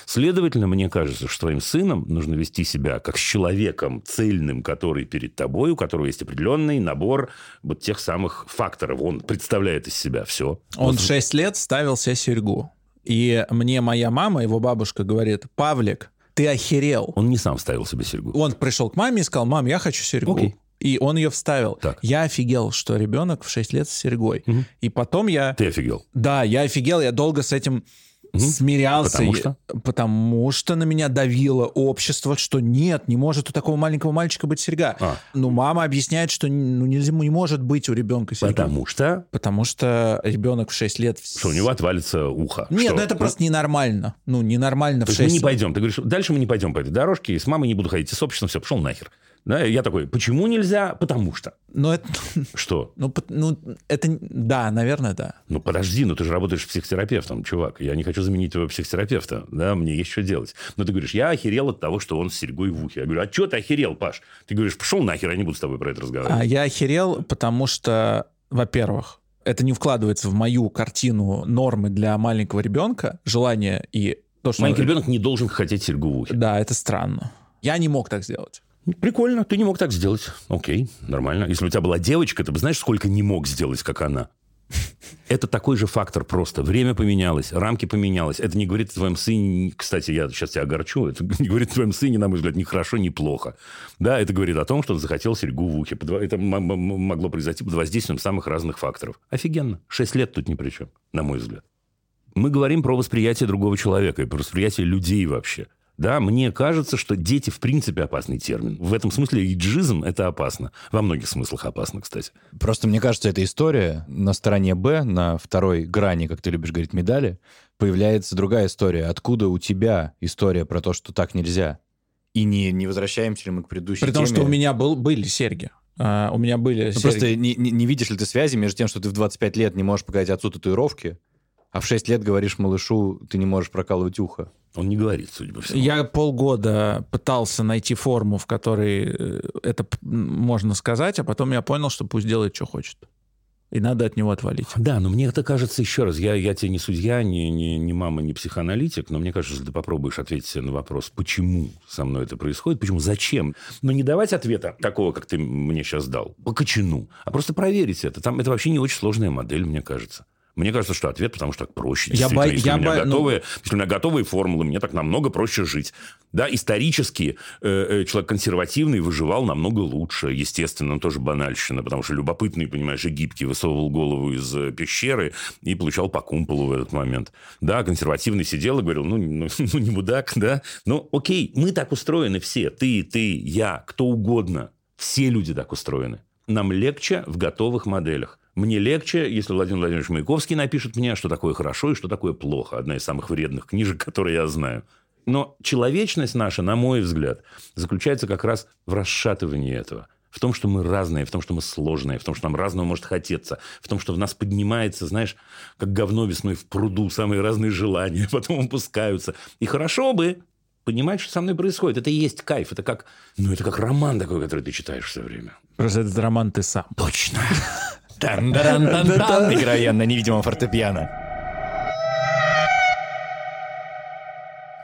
Следовательно, мне кажется, что твоим сыном нужно вести себя как с человеком цельным, который перед тобой, у которого есть определенный набор вот тех самых факторов. Он представляет из себя все. Он в 6 лет ставил себе серьгу. И мне моя мама, его бабушка, говорит, Павлик, ты охерел. Он не сам вставил себе серьгу. Он пришел к маме и сказал, мам, я хочу серьгу. Окей. И он ее вставил. Так. Я офигел, что ребенок в 6 лет с серьгой. Мгм. И потом я... Ты офигел. Да, я офигел, я долго с этим Мгм. смирялся. Потому что? Потому что на меня давило общество, что нет, не может у такого маленького мальчика быть серьга. А. Ну, мама объясняет, что ну, нельзя, не может быть у ребенка серьга. Потому что, Потому что ребенок в 6 лет... что у него отвалится ухо. Нет, Что? ну это просто ненормально. Ну, ненормально в То есть 6 мы не лет. пойдем. Ты говоришь, дальше мы не пойдем по этой дорожке, и с мамой не буду ходить, и с обществом все, пошел нахер. Да, я такой, почему нельзя? Потому что. Ну, это, [laughs] Что? ну, ну, это... Да, наверное, да. Ну, подожди, ну ты же работаешь психотерапевтом, чувак. Я не хочу заменить твоего психотерапевта, да, мне есть что делать. Но ты говоришь, я охерел от того, что он с серьгой в ухе. Я говорю, а что ты охерел, Паш? Ты говоришь, пошел нахер, я не буду с тобой про это разговаривать. А я охерел, потому что, во-первых, это не вкладывается в мою картину нормы для маленького ребенка, желание и то, что... Маленький ребенок не должен хотеть серьгу в ухе. Да, это странно. Я не мог так сделать. Прикольно, ты не мог так сделать. Окей, нормально. Если у тебя была девочка, ты бы знаешь, сколько не мог сделать, как она? Это такой же фактор просто. Время поменялось, рамки поменялось. Это не говорит о твоем сыне... Кстати, я сейчас тебя огорчу. Это [laughs] не говорит о твоем сыне, на мой взгляд, ни хорошо, ни плохо. Да, это говорит о том, что он захотел серьгу в ухе. Это могло произойти под воздействием самых разных факторов. Офигенно. Шесть лет тут ни при чем, на мой взгляд. Мы говорим про восприятие другого человека и про восприятие людей вообще. Да, мне кажется, что дети в принципе опасный термин. В этом смысле иджизм – это опасно. Во многих смыслах опасно, кстати. Просто мне кажется, эта история на стороне Б, на второй грани, как ты любишь говорить, медали, появляется другая история. Откуда у тебя история про то, что так нельзя? И не, не возвращаемся ли мы к предыдущей При том, теме? что у меня был, были серьги. А, у меня были Ну, серьги. просто не, не- не видишь ли ты связи между тем, что ты в 25 лет не можешь показать отцу татуировки, а в 6 лет говоришь малышу, ты не можешь прокалывать ухо? Он не говорит, судя по всему. Я полгода пытался найти форму, в которой э, это можно сказать, а потом я понял, что пусть делает, что хочет. И надо от него отвалить. Да, но мне это кажется, еще раз, я, я тебе не судья, не, не, не мама, не психоаналитик, но мне кажется, если ты попробуешь ответить себе на вопрос, почему со мной это происходит, почему, зачем, но не давать ответа такого, как ты мне сейчас дал, по кочану, а просто проверить это. Там это вообще не очень сложная модель, мне кажется. Мне кажется, что ответ, потому что так проще. Я Действительно, бо- если, я у меня бо- ну- готовые, если у меня готовые формулы, мне так намного проще жить. Да, исторически э, э, человек консервативный выживал намного лучше. Естественно, тоже банальщина, потому что любопытный, понимаешь, и гибкий высовывал голову из э, пещеры и получал по кумполу в этот момент. Да, консервативный сидел и говорил, ну, ну, [laughs] ну, не мудак, да. Ну, окей, мы так устроены все. Ты, ты, я, кто угодно. Все люди так устроены. Нам легче в готовых моделях. Мне легче, если Владимир Владимирович Маяковский напишет мне, что такое хорошо и что такое плохо. Одна из самых вредных книжек, которые я знаю. Но человечность наша, на мой взгляд, заключается как раз в расшатывании этого. в том, что мы разные, в том, что мы сложные, в том, что нам разного может хотеться, в том, что в нас поднимается, знаешь, как говно весной в пруду, самые разные желания, [laughs] потом опускаются. И хорошо бы понимать, что со мной происходит. Это и есть кайф. Это как, ну, это как роман такой, который ты читаешь все время. Просто этот роман ты сам. Точно. [laughs] Играя на невидимом фортепиано.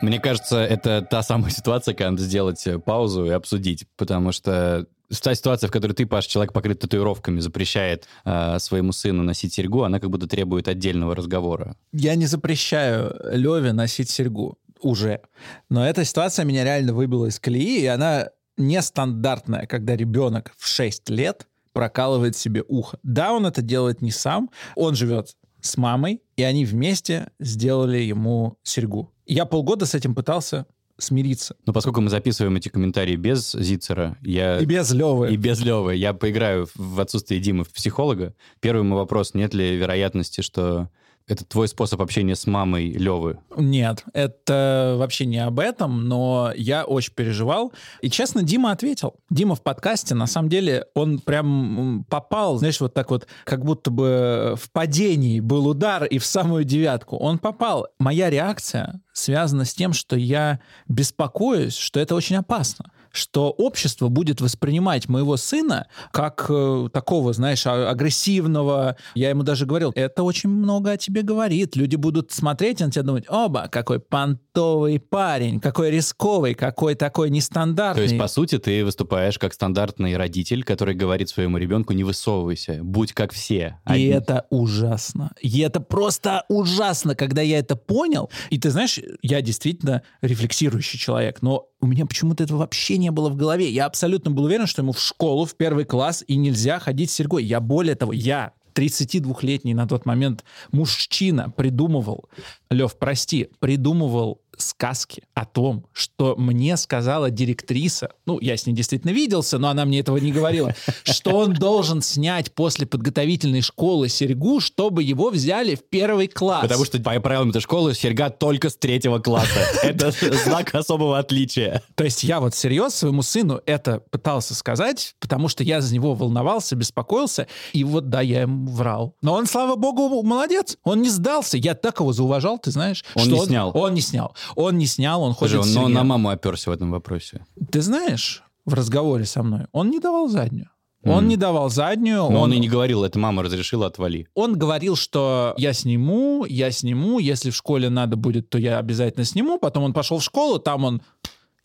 Мне кажется, это та самая ситуация, когда надо сделать э, паузу и обсудить, потому что та ситуация, в которой ты, Паш, человек покрыт татуировками, запрещает э, своему сыну носить серьгу, она как будто требует отдельного разговора. Я не запрещаю Леве носить серьгу уже. Но эта ситуация меня реально выбила из колеи, и она нестандартная, когда ребенок в 6 лет прокалывает себе ухо. Да, он это делает не сам, он живет с мамой, и они вместе сделали ему серьгу. Я полгода с этим пытался смириться. Но поскольку мы записываем эти комментарии без Зицера, я... И без Левы. И без Левы. Я поиграю в отсутствие Димы в психолога. Первый мой вопрос, нет ли вероятности, что это твой способ общения с мамой Левы? Нет, это вообще не об этом, но я очень переживал. И, честно, Дима ответил. Дима в подкасте, на самом деле, он прям попал, знаешь, вот так вот, как будто бы в падении был удар и в самую девятку. Он попал. Моя реакция связана с тем, что я беспокоюсь, что это очень опасно что общество будет воспринимать моего сына как э, такого, знаешь, а, агрессивного. Я ему даже говорил, это очень много о тебе говорит. Люди будут смотреть на тебя думать, оба, какой понтовый парень, какой рисковый, какой такой нестандартный. То есть, по сути, ты выступаешь как стандартный родитель, который говорит своему ребенку, не высовывайся, будь как все. И это ужасно. И это просто ужасно, когда я это понял. И ты знаешь, я действительно рефлексирующий человек, но у меня почему-то этого вообще не было в голове. Я абсолютно был уверен, что ему в школу, в первый класс, и нельзя ходить с серьгой. Я более того, я 32-летний на тот момент мужчина придумывал, Лев, прости, придумывал сказки о том, что мне сказала директриса, ну, я с ней действительно виделся, но она мне этого не говорила, [laughs] что он должен снять после подготовительной школы серьгу, чтобы его взяли в первый класс. Потому что по правилам этой школы серьга только с третьего класса. [laughs] Это знак особого отличия. То есть я вот серьезно своему сыну это пытался сказать, потому что я за него волновался, беспокоился, и вот да, я ему врал. Но он, слава богу, молодец, он не сдался. Я так его зауважал, ты знаешь. Он не снял. Он не снял. Он не снял, он ходит Слушай, он на маму оперся в этом вопросе. Ты знаешь, в разговоре со мной он не давал заднюю. Он mm. не давал заднюю. Но он... он и не говорил, это мама разрешила, отвали. Он говорил, что я сниму, я сниму, если в школе надо будет, то я обязательно сниму. Потом он пошел в школу, там он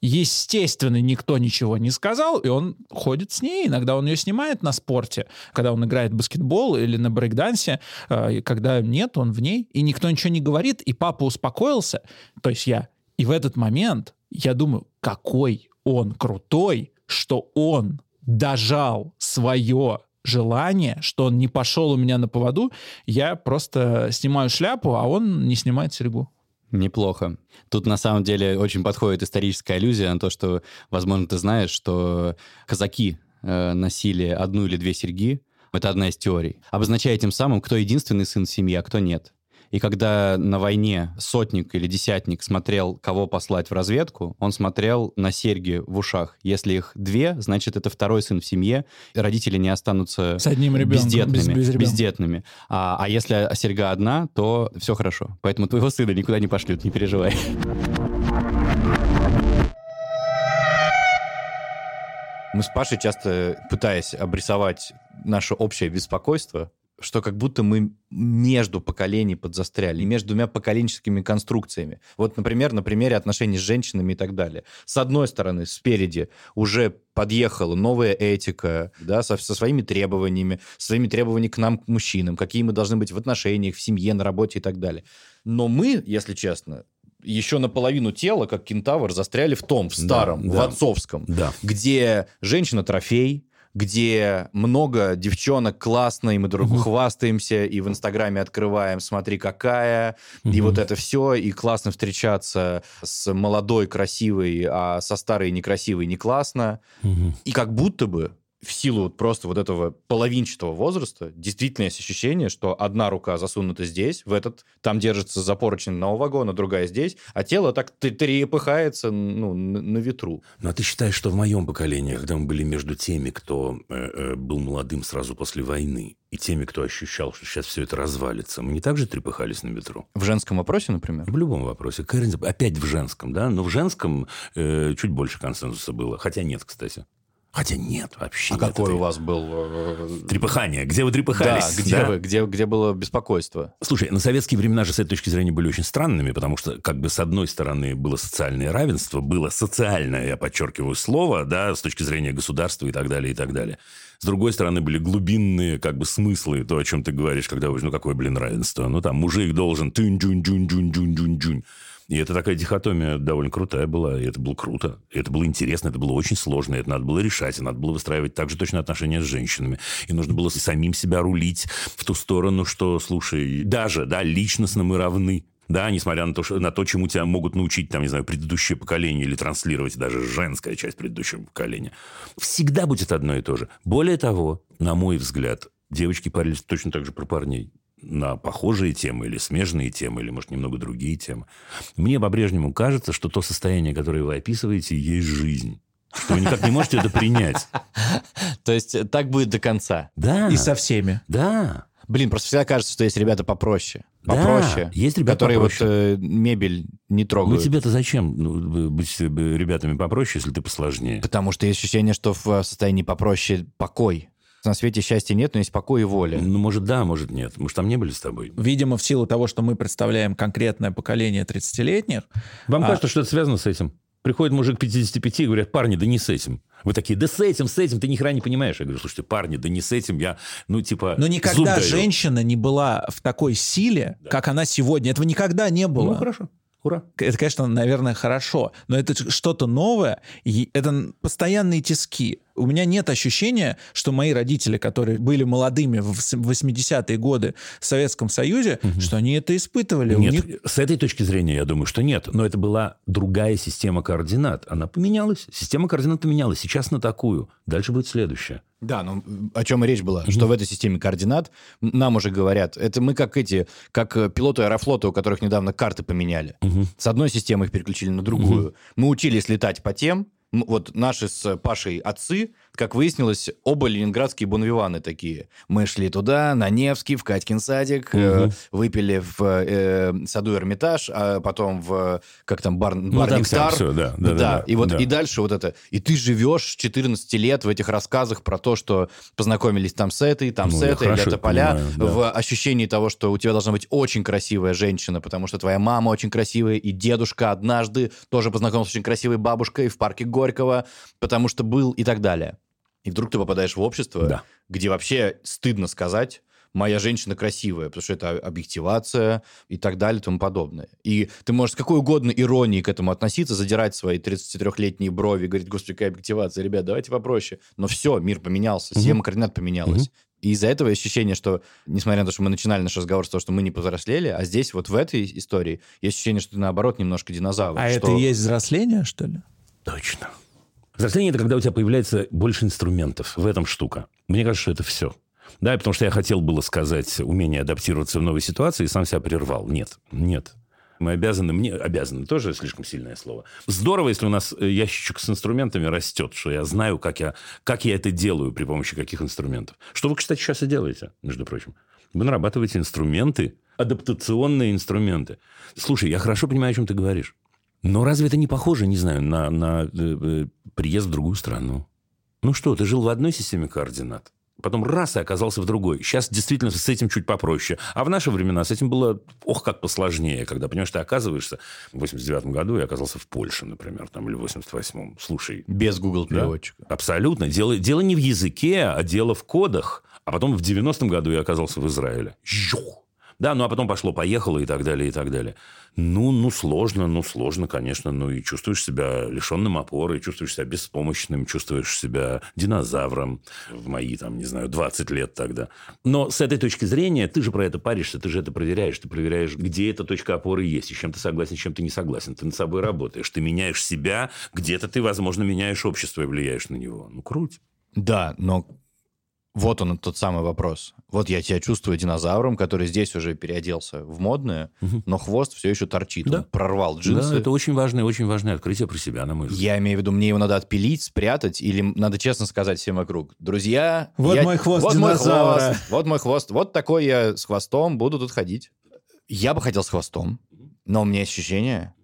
Естественно, никто ничего не сказал, и он ходит с ней. Иногда он ее снимает на спорте, когда он играет в баскетбол или на брейкдансе. И когда нет, он в ней, и никто ничего не говорит, и папа успокоился, то есть я. И в этот момент я думаю, какой он крутой, что он дожал свое желание, что он не пошел у меня на поводу, я просто снимаю шляпу, а он не снимает серьгу. Неплохо. Тут на самом деле очень подходит историческая аллюзия на то, что, возможно, ты знаешь, что казаки э, носили одну или две серьги. Это одна из теорий. Обозначая тем самым, кто единственный сын семьи, а кто нет. И когда на войне сотник или десятник смотрел, кого послать в разведку, он смотрел на серьги в ушах. Если их две, значит, это второй сын в семье, родители не останутся С одним ребенком, бездетными. Без, без бездетными. А, а если серьга одна, то все хорошо. Поэтому твоего сына никуда не пошлют, не переживай. Мы с Пашей часто, пытаясь обрисовать наше общее беспокойство, что как будто мы между поколений подзастряли, между двумя поколенческими конструкциями. Вот, например, на примере отношений с женщинами и так далее. С одной стороны, спереди уже подъехала новая этика, да, со, со своими требованиями, своими требованиями к нам, к мужчинам, какие мы должны быть в отношениях, в семье, на работе и так далее. Но мы, если честно, еще наполовину тела, как кентавр, застряли в том, в старом, да, в да, отцовском, да. где женщина трофей, где много девчонок классно, и мы друг другу хвастаемся, и в Инстаграме открываем «смотри, какая», и вот это все, и классно встречаться с молодой, красивой, а со старой, некрасивой не классно. И как будто бы в силу вот просто вот этого половинчатого возраста действительно есть ощущение, что одна рука засунута здесь, в этот, там держится за поручень одного вагона, другая здесь, а тело так трепыхается ну, на, ветру. Ну, а ты считаешь, что в моем поколении, когда мы были между теми, кто э, э, был молодым сразу после войны, и теми, кто ощущал, что сейчас все это развалится, мы не так же трепыхались на ветру? В женском вопросе, например? В любом вопросе. Опять в женском, да? Но в женском э, чуть больше консенсуса было. Хотя нет, кстати. Хотя нет, вообще а нет. какой у вас был... Э, Трепыхание. Где вы трепыхались? Да, где, да? Вы, где, где было беспокойство? Слушай, на советские времена же с этой точки зрения были очень странными, потому что как бы с одной стороны было социальное равенство, было социальное, я подчеркиваю слово, да, с точки зрения государства и так далее, и так далее. С другой стороны были глубинные как бы смыслы, то, о чем ты говоришь, когда, ну, какое, блин, равенство? Ну, там, мужик должен тюнь-джунь-джунь-джунь-джунь-джунь. И это такая дихотомия довольно крутая была, и это было круто. И это было интересно, это было очень сложно, это надо было решать, и надо было выстраивать также точно отношения с женщинами. И нужно было самим себя рулить в ту сторону, что, слушай, даже, да, личностно мы равны. Да, несмотря на то, что, на то, чему тебя могут научить, там, не знаю, предыдущее поколение или транслировать даже женская часть предыдущего поколения. Всегда будет одно и то же. Более того, на мой взгляд, девочки парились точно так же про парней на похожие темы или смежные темы, или, может, немного другие темы. Мне по-прежнему кажется, что то состояние, которое вы описываете, есть жизнь. Что вы никак не можете это принять. То есть так будет до конца? Да. И со всеми? Да. Блин, просто всегда кажется, что есть ребята попроще. Попроще. Да, есть ребята которые попроще. вот э, мебель не трогают. Ну тебе-то зачем ну, быть ребятами попроще, если ты посложнее? Потому что есть ощущение, что в состоянии попроще покой на свете счастья нет, но есть покой и воля. Ну, может, да, может, нет. Может, там не были с тобой. Видимо, в силу того, что мы представляем конкретное поколение 30-летних... Вам а... кажется, что это связано с этим? Приходит мужик 55 и говорят, парни, да не с этим. Вы такие, да с этим, с этим, ты ни хера не понимаешь. Я говорю, слушайте, парни, да не с этим, я, ну, типа... Но никогда женщина не была в такой силе, да. как она сегодня. Этого никогда не было. Ну, хорошо. Ура. Это, конечно, наверное, хорошо, но это что-то новое, и это постоянные тиски у меня нет ощущения, что мои родители, которые были молодыми в 80-е годы в Советском Союзе, угу. что они это испытывали. Нет, них... с этой точки зрения я думаю, что нет. Но это была другая система координат. Она поменялась. Система координат поменялась. Сейчас на такую. Дальше будет следующая. Да, но о чем и речь была, mm что в этой системе координат нам уже говорят, это мы как эти, как э, пилоты аэрофлота, у которых недавно карты поменяли. mm С одной системы их переключили на другую. mm Мы учились летать по тем, вот наши с Пашей отцы, как выяснилось, оба ленинградские бонвиваны такие. Мы шли туда, на Невский, в Катькин садик, угу. э, выпили в э, саду Эрмитаж, а потом в, как там, бар, ну, бар там Нектар. Все, да, да, да, да, и вот да. и дальше вот это. И ты живешь с 14 лет в этих рассказах про то, что познакомились там с этой, там ну, с этой, или поля, да. в ощущении того, что у тебя должна быть очень красивая женщина, потому что твоя мама очень красивая, и дедушка однажды тоже познакомился с очень красивой бабушкой в парке Горького, потому что был и так далее. И вдруг ты попадаешь в общество, да. где вообще стыдно сказать, моя женщина красивая, потому что это объективация и так далее и тому подобное. И ты можешь с какой угодно иронией к этому относиться, задирать свои 33-летние брови, говорить, господи, какая объективация, ребят, давайте попроще. Но все, мир поменялся, система угу. координат поменялась. Угу. И из-за этого ощущение, что, несмотря на то, что мы начинали наш разговор с того, что мы не повзрослели, а здесь вот в этой истории есть ощущение, что ты наоборот немножко динозавр. А что... это и есть взросление, что ли? Точно. Взросление – это когда у тебя появляется больше инструментов. В этом штука. Мне кажется, что это все. Да, потому что я хотел было сказать умение адаптироваться в новой ситуации и сам себя прервал. Нет, нет. Мы обязаны, мне обязаны, тоже слишком сильное слово. Здорово, если у нас э, ящичек с инструментами растет, что я знаю, как я, как я это делаю при помощи каких инструментов. Что вы, кстати, сейчас и делаете, между прочим. Вы нарабатываете инструменты, адаптационные инструменты. Слушай, я хорошо понимаю, о чем ты говоришь. Но разве это не похоже, не знаю, на, на э, э, приезд в другую страну? Ну что, ты жил в одной системе координат, потом раз и оказался в другой. Сейчас действительно с этим чуть попроще. А в наши времена с этим было, ох, как посложнее, когда, понимаешь, ты оказываешься... В 89 году я оказался в Польше, например, там, или в 88-м. Слушай... Без Google переводчика. Да, абсолютно. Дело, дело не в языке, а дело в кодах. А потом в 90-м году я оказался в Израиле. Жух! Да, ну а потом пошло-поехало и так далее, и так далее. Ну, ну, сложно, ну, сложно, конечно. Ну, и чувствуешь себя лишенным опоры, чувствуешь себя беспомощным, чувствуешь себя динозавром в мои, там, не знаю, 20 лет тогда. Но с этой точки зрения ты же про это паришься, ты же это проверяешь. Ты проверяешь, где эта точка опоры есть, и с чем ты согласен, с чем ты не согласен. Ты над собой работаешь, ты меняешь себя, где-то ты, возможно, меняешь общество и влияешь на него. Ну, круть. Да, но вот он тот самый вопрос. Вот я тебя чувствую динозавром, который здесь уже переоделся в модное, но хвост все еще торчит. Да. Он прорвал джинсы. Да, это очень важное, очень важное открытие про себя, на мой взгляд. Я имею в виду, мне его надо отпилить, спрятать, или надо честно сказать всем вокруг. Друзья, Вот я- мой хвост вот мой динозавра. хвост, вот мой хвост, вот такой я с хвостом буду тут ходить. Я бы хотел с хвостом, но у меня ощущение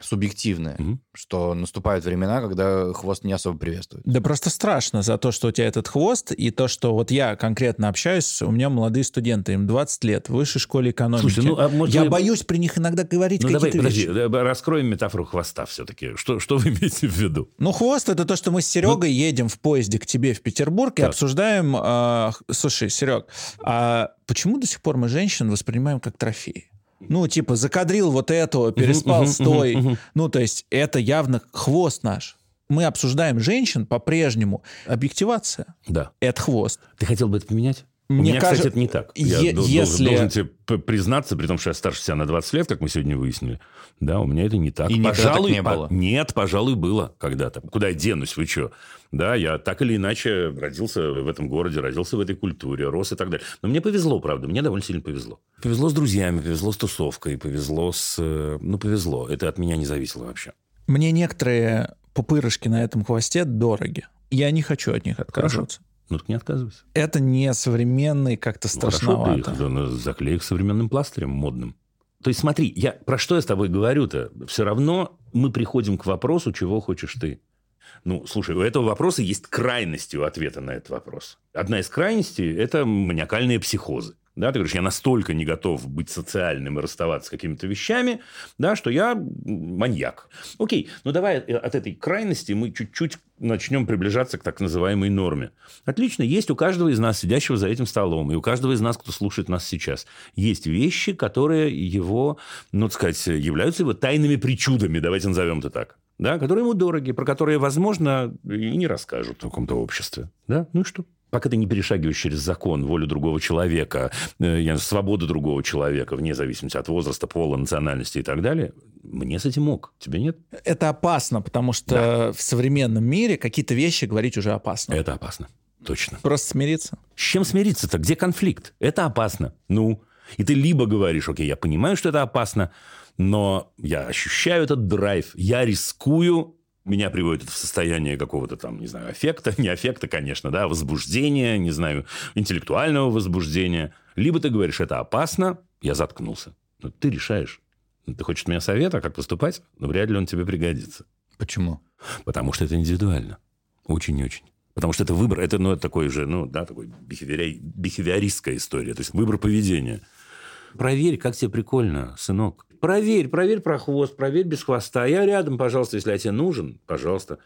субъективное, Мгм. что наступают времена, когда хвост не особо приветствует. Да просто страшно за то, что у тебя этот хвост, и то, что вот я конкретно общаюсь, у меня молодые студенты, им 20 лет, в высшей школе экономики. Слушай, ну, а может, я вы- боюсь при них иногда говорить Ну, давай, какие-то подожди, вещи. да, раскроем метафору хвоста все-таки. Что, что вы [laughs] имеете в виду? Ну, хвост это то, что мы с Серегой едем в поезде к тебе в Петербург и Так. обсуждаем. х- слушай, Серег, а почему до сих пор мы женщин воспринимаем как трофеи? Ну, типа, закадрил вот этого, переспал мгм, с той. Ну, то есть, это явно хвост наш. Мы обсуждаем женщин по-прежнему. Объективация Да. — это хвост. Ты хотел бы это поменять? У Мне меня, кажется, кстати, это не так. Я е- дол- если- должен, должен тебе признаться, при том, что я старше тебя на 20 лет, как мы сегодня выяснили. Да, у меня это не так. И пожалуй, не по- было? Нет, пожалуй, было когда-то. Куда я денусь, вы что? Да, я так или иначе родился в этом городе, родился в этой культуре, рос и так далее. Но мне повезло, правда, мне довольно сильно повезло. Повезло с друзьями, повезло с тусовкой, повезло с... э, Ну, повезло. Это от меня не зависело вообще. Мне некоторые пупырышки на этом хвосте дороги. Я не хочу от них отказываться. Ну, так не отказывайся. Это не современный, как-то Ну, Хорошо, ты страшновато. их заклей их современным пластырем модным. То есть смотри, я, про что я с тобой говорю-то? Все равно мы приходим к вопросу, чего хочешь ты. Ну, слушай, у этого вопроса есть крайности у ответа на этот вопрос. Одна из крайностей – это маниакальные психозы. Да, ты говоришь, я настолько не готов быть социальным и расставаться с какими-то вещами, да, что я маньяк. Окей, ну давай э, от этой крайности мы чуть-чуть начнем приближаться к так называемой норме. Отлично, есть у каждого из нас, сидящего за этим столом, и у каждого из нас, кто слушает нас сейчас, есть вещи, которые его, ну, так сказать, являются его тайными причудами, давайте назовем это так. Да, которые ему дороги, про которые, возможно, и не расскажут в каком-то обществе. Да? Ну и что? Пока ты не перешагиваешь через закон, волю другого человека, э, свободу другого человека, вне зависимости от возраста, пола, национальности и так далее, мне с этим ок. Тебе нет? Это опасно, потому что в современном мире какие-то вещи говорить уже опасно. Это опасно. Точно. Просто смириться. С чем смириться-то? Где конфликт? Это опасно. Ну, и ты либо говоришь, окей, я понимаю, что это опасно, но я ощущаю этот драйв, я рискую, меня приводит это в состояние какого-то там, не знаю, аффекта, [laughs] не аффекта, конечно, да, возбуждения, не знаю, интеллектуального возбуждения. Либо ты говоришь, это опасно, я заткнулся. Ну, ты решаешь. Ты хочешь от меня совета, как поступать? Но вряд ли он тебе пригодится. Почему? Потому что это индивидуально. Очень и очень. Потому что это выбор, это, ну, это такой же, ну, да, такой бихевиори- бихевиористская история, то есть выбор поведения. Проверь, как тебе прикольно, сынок. Проверь, проверь про хвост, проверь без хвоста. Я рядом, пожалуйста, если я тебе нужен, пожалуйста.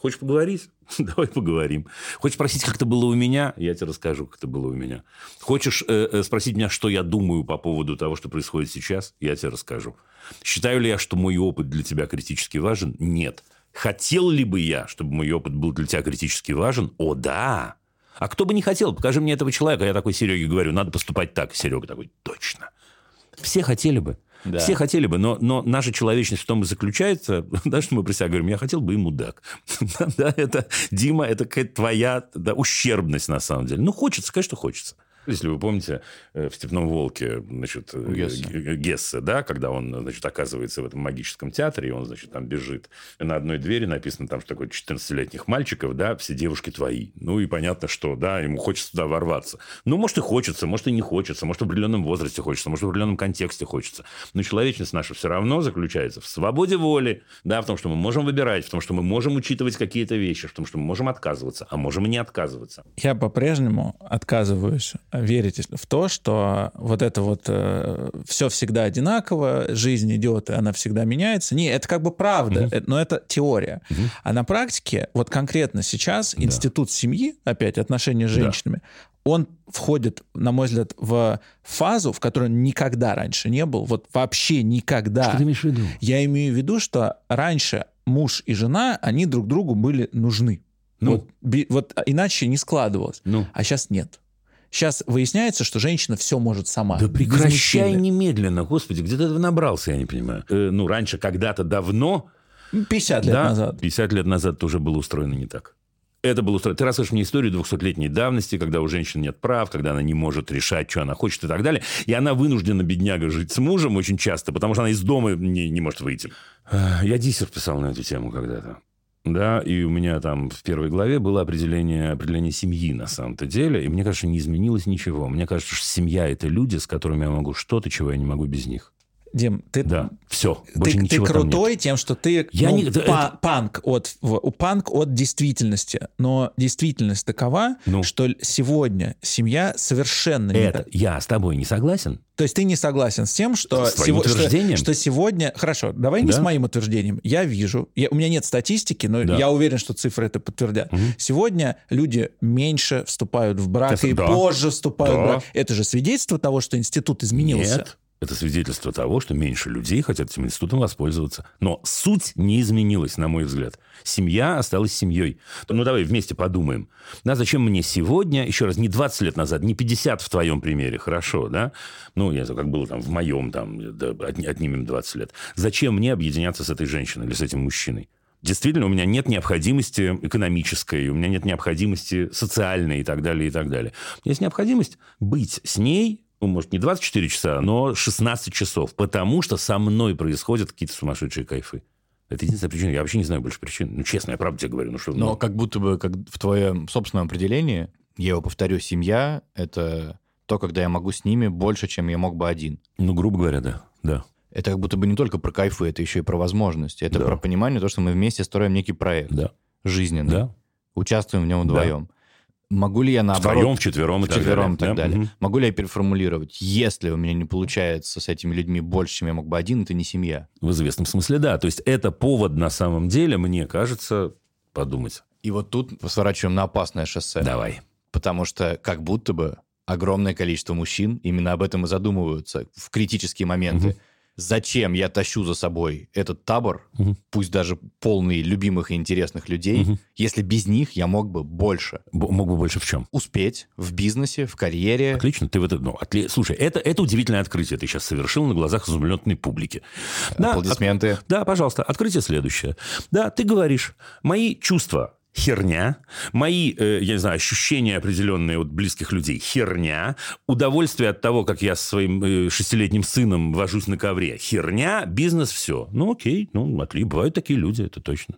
Хочешь поговорить? [laughs] Давай поговорим. Хочешь спросить, как это было у меня? Я тебе расскажу, как это было у меня. Хочешь э, э, спросить меня, что я думаю по поводу того, что происходит сейчас? Я тебе расскажу. Считаю ли я, что мой опыт для тебя критически важен? Нет. Хотел ли бы я, чтобы мой опыт был для тебя критически важен? О, да. А кто бы не хотел, покажи мне этого человека. Я такой Сереге говорю, надо поступать так. Серега такой, точно. Все хотели бы. Да. Все хотели бы, но, но наша человечность в том и заключается, [laughs] да, что мы про себя говорим, я хотел бы и мудак. [laughs] да, это, Дима, это какая-то твоя да, ущербность на самом деле. Ну, хочется, конечно, хочется. Если вы помните, э, в «Степном волке» значит, э, Гессе. Г- Гессе, да, когда он значит, оказывается в этом магическом театре, и он значит, там бежит, на одной двери написано, там, что такое 14-летних мальчиков, да, все девушки твои. Ну, и понятно, что, да, ему хочется туда ворваться. Ну, может, и хочется, может, и не хочется, может, в определенном возрасте хочется, может, в определенном контексте хочется. Но человечность наша все равно заключается в свободе воли, да, в том, что мы можем выбирать, в том, что мы можем учитывать какие-то вещи, в том, что мы можем отказываться, а можем и не отказываться. Я по-прежнему отказываюсь верить в то, что вот это вот все всегда одинаково, жизнь идет, и она всегда меняется. Не, это как бы правда, э, но это теория. Мгм. А на практике, вот конкретно сейчас, Да. институт семьи, опять отношения с Да. женщинами, он входит, на мой взгляд, в фазу, в которой он никогда раньше не был, вот вообще никогда. Что ты имеешь в виду? Я имею в виду, что раньше муж и жена, они друг другу были нужны. Ну. Вот, вот иначе не складывалось. Ну, А сейчас нет. Сейчас выясняется, что женщина все может сама. Да прекращай немедленно, господи, где ты этого набрался, я не понимаю. Э, ну, раньше, когда-то давно, 50 лет да, назад. 50 лет назад это уже было устроено не так. Это было устроено. Ты рассказываешь мне историю 200-летней давности, когда у женщины нет прав, когда она не может решать, что она хочет и так далее. И она вынуждена, бедняга, жить с мужем очень часто, потому что она из дома не, не может выйти. Я диссер писал на эту тему когда-то. Да, и у меня там в первой главе было определение, определение семьи на самом-то деле. И мне кажется, не изменилось ничего. Мне кажется, что семья – это люди, с которыми я могу что-то, чего я не могу без них. Дим, ты, Да, все. ты, ты крутой тем, что ты Я ну, не- это- па- панк, от, в- панк от действительности. Но действительность такова, Ну. что сегодня семья совершенно не Это так. я с тобой не согласен. То есть ты не согласен с тем, что, С сего- что- утверждением? что сегодня... Хорошо, давай не Да. с моим утверждением. Я вижу, я- у меня нет статистики, но Да. я уверен, что цифры это подтвердят. Сегодня люди меньше вступают в брак Это и да. позже вступают Да. в брак. Это же свидетельство того, что институт изменился. Нет. Это свидетельство того, что меньше людей хотят этим институтом воспользоваться. Но суть не изменилась, на мой взгляд. Семья осталась семьей. Ну, давай вместе подумаем. Да, зачем мне сегодня, еще раз, не 20 лет назад, не 50 в твоем примере, хорошо, да? Ну, я знаю, как было там в моем, там, да, отни- отнимем 20 лет. Зачем мне объединяться с этой женщиной или с этим мужчиной? Действительно, у меня нет необходимости экономической, у меня нет необходимости социальной и так далее, и так далее. Есть необходимость быть с ней, ну, может, не 24 часа, но 16 часов, потому что со мной происходят какие-то сумасшедшие кайфы. Это единственная причина. Я вообще не знаю больше причин. Ну, честно, я правда тебе говорю. Ну, что, Но ну, как будто бы как в твоем собственном определении, я его повторю, семья — это то, когда я могу с ними больше, чем я мог бы один. ну, грубо говоря, да. Да. Это как будто бы не только про кайфы, это еще и про возможности. Это Да. про понимание, то, что мы вместе строим некий проект Да. жизненный, Да. участвуем в нем вдвоем. Могу ли я наоборот... Втроем, вчетвером и так вчетвером далее. и так да? далее. Мгм. Могу ли я переформулировать? Если у меня не получается с этими людьми больше, чем я мог бы один, это не семья. В известном смысле, да. То есть, это повод на самом деле, мне кажется, подумать. И вот тут сворачиваем на опасное шоссе. Давай. Потому что как будто бы огромное количество мужчин именно об этом и задумываются в критические моменты. Мгм. Зачем я тащу за собой этот табор, Мгм. пусть даже полный любимых и интересных людей, Мгм. если без них я мог бы больше Б- Мог бы больше в чем? успеть в бизнесе, в карьере. Отлично, ты в это... Ну, отли- Слушай, это, это удивительное открытие ты сейчас совершил на глазах изумленной публики. Да, Аплодисменты. Да, пожалуйста, открытие следующее. Да, ты говоришь, мои чувства херня, мои, э, я не знаю, ощущения определенные от близких людей херня, удовольствие от того, как я со своим э, шестилетним сыном вожусь на ковре херня, бизнес все. Ну окей, ну отли, бывают такие люди, это точно.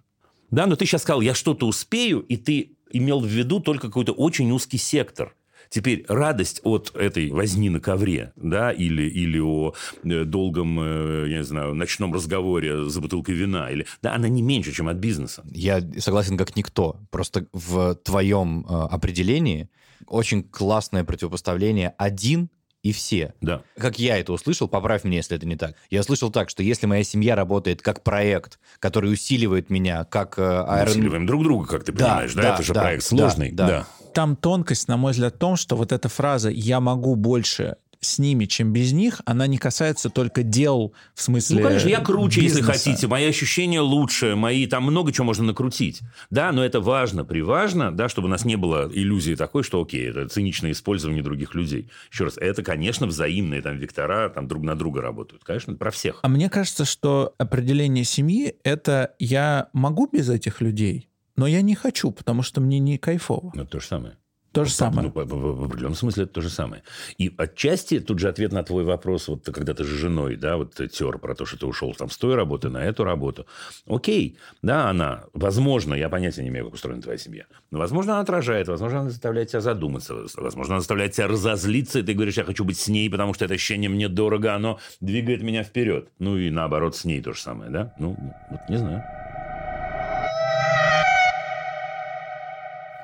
Да, но ты сейчас сказал, я что-то успею, и ты имел в виду только какой-то очень узкий сектор. Теперь радость от этой возни на ковре, да, или, или о э, долгом, э, я не знаю, ночном разговоре за бутылкой вина, или, да, она не меньше, чем от бизнеса. Я согласен как никто. Просто в твоем э, определении очень классное противопоставление один и все. Да. Как я это услышал, поправь меня, если это не так. Я слышал так, что если моя семья работает как проект, который усиливает меня, как э, Iron- усиливаем друг друга, как ты Да, понимаешь, да, да, это же да, проект да, сложный. да. Да. Там тонкость, на мой взгляд, в том, что вот эта фраза «я могу больше с ними, чем без них», она не касается только дел, в смысле Ну, конечно, я круче, если бизнеса. хотите. Мои ощущения лучше, мои там много чего можно накрутить. Да, но это важно, приважно, да, чтобы у нас не было иллюзии такой, что окей, это циничное использование других людей. Еще раз, это, конечно, взаимные там вектора там друг на друга работают. Конечно, про всех. А мне кажется, что определение семьи — это я могу без этих людей, но я не хочу, потому что мне не кайфово. Ну, то же самое. То же самое. Ну, по- по- в определенном смысле это то же самое. И отчасти тут же ответ на твой вопрос, вот когда ты же женой, да, вот тер про то, что ты ушел там с той работы на эту работу. Окей, да, она, возможно, я понятия не имею, как устроена твоя семья, но, возможно, она отражает, возможно, она заставляет тебя задуматься, возможно, она заставляет тебя разозлиться, и ты говоришь, я хочу быть с ней, потому что это ощущение мне дорого, оно двигает меня вперед. Ну, и наоборот, с ней то же самое, да? Ну, вот не знаю.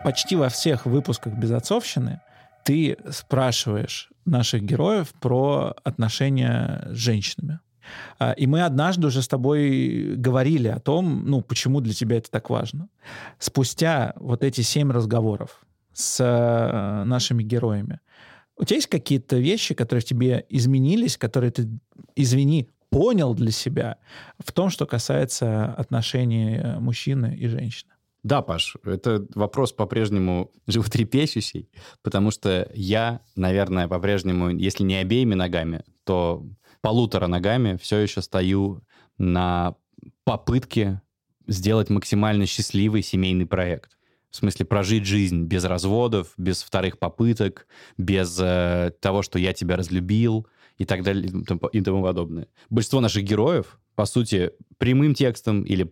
Почти во всех выпусках «Безотцовщины» ты спрашиваешь наших героев про отношения с женщинами. А, И мы однажды уже с тобой говорили о том, ну, почему для тебя это так важно. Спустя вот эти семь разговоров с э, нашими героями, у тебя есть какие-то вещи, которые в тебе изменились, которые ты, извини, понял для себя в том, что касается отношений э, мужчины и женщины? Да, Паш, это вопрос по-прежнему [laughs] животрепещущий, потому что я, наверное, по-прежнему, если не обеими ногами, то полутора ногами все еще стою на попытке сделать максимально счастливый семейный проект. В смысле, прожить жизнь без разводов, без вторых попыток, без э, того, что я тебя разлюбил и так далее и тому- подобное. Большинство наших героев, по сути, прямым текстом или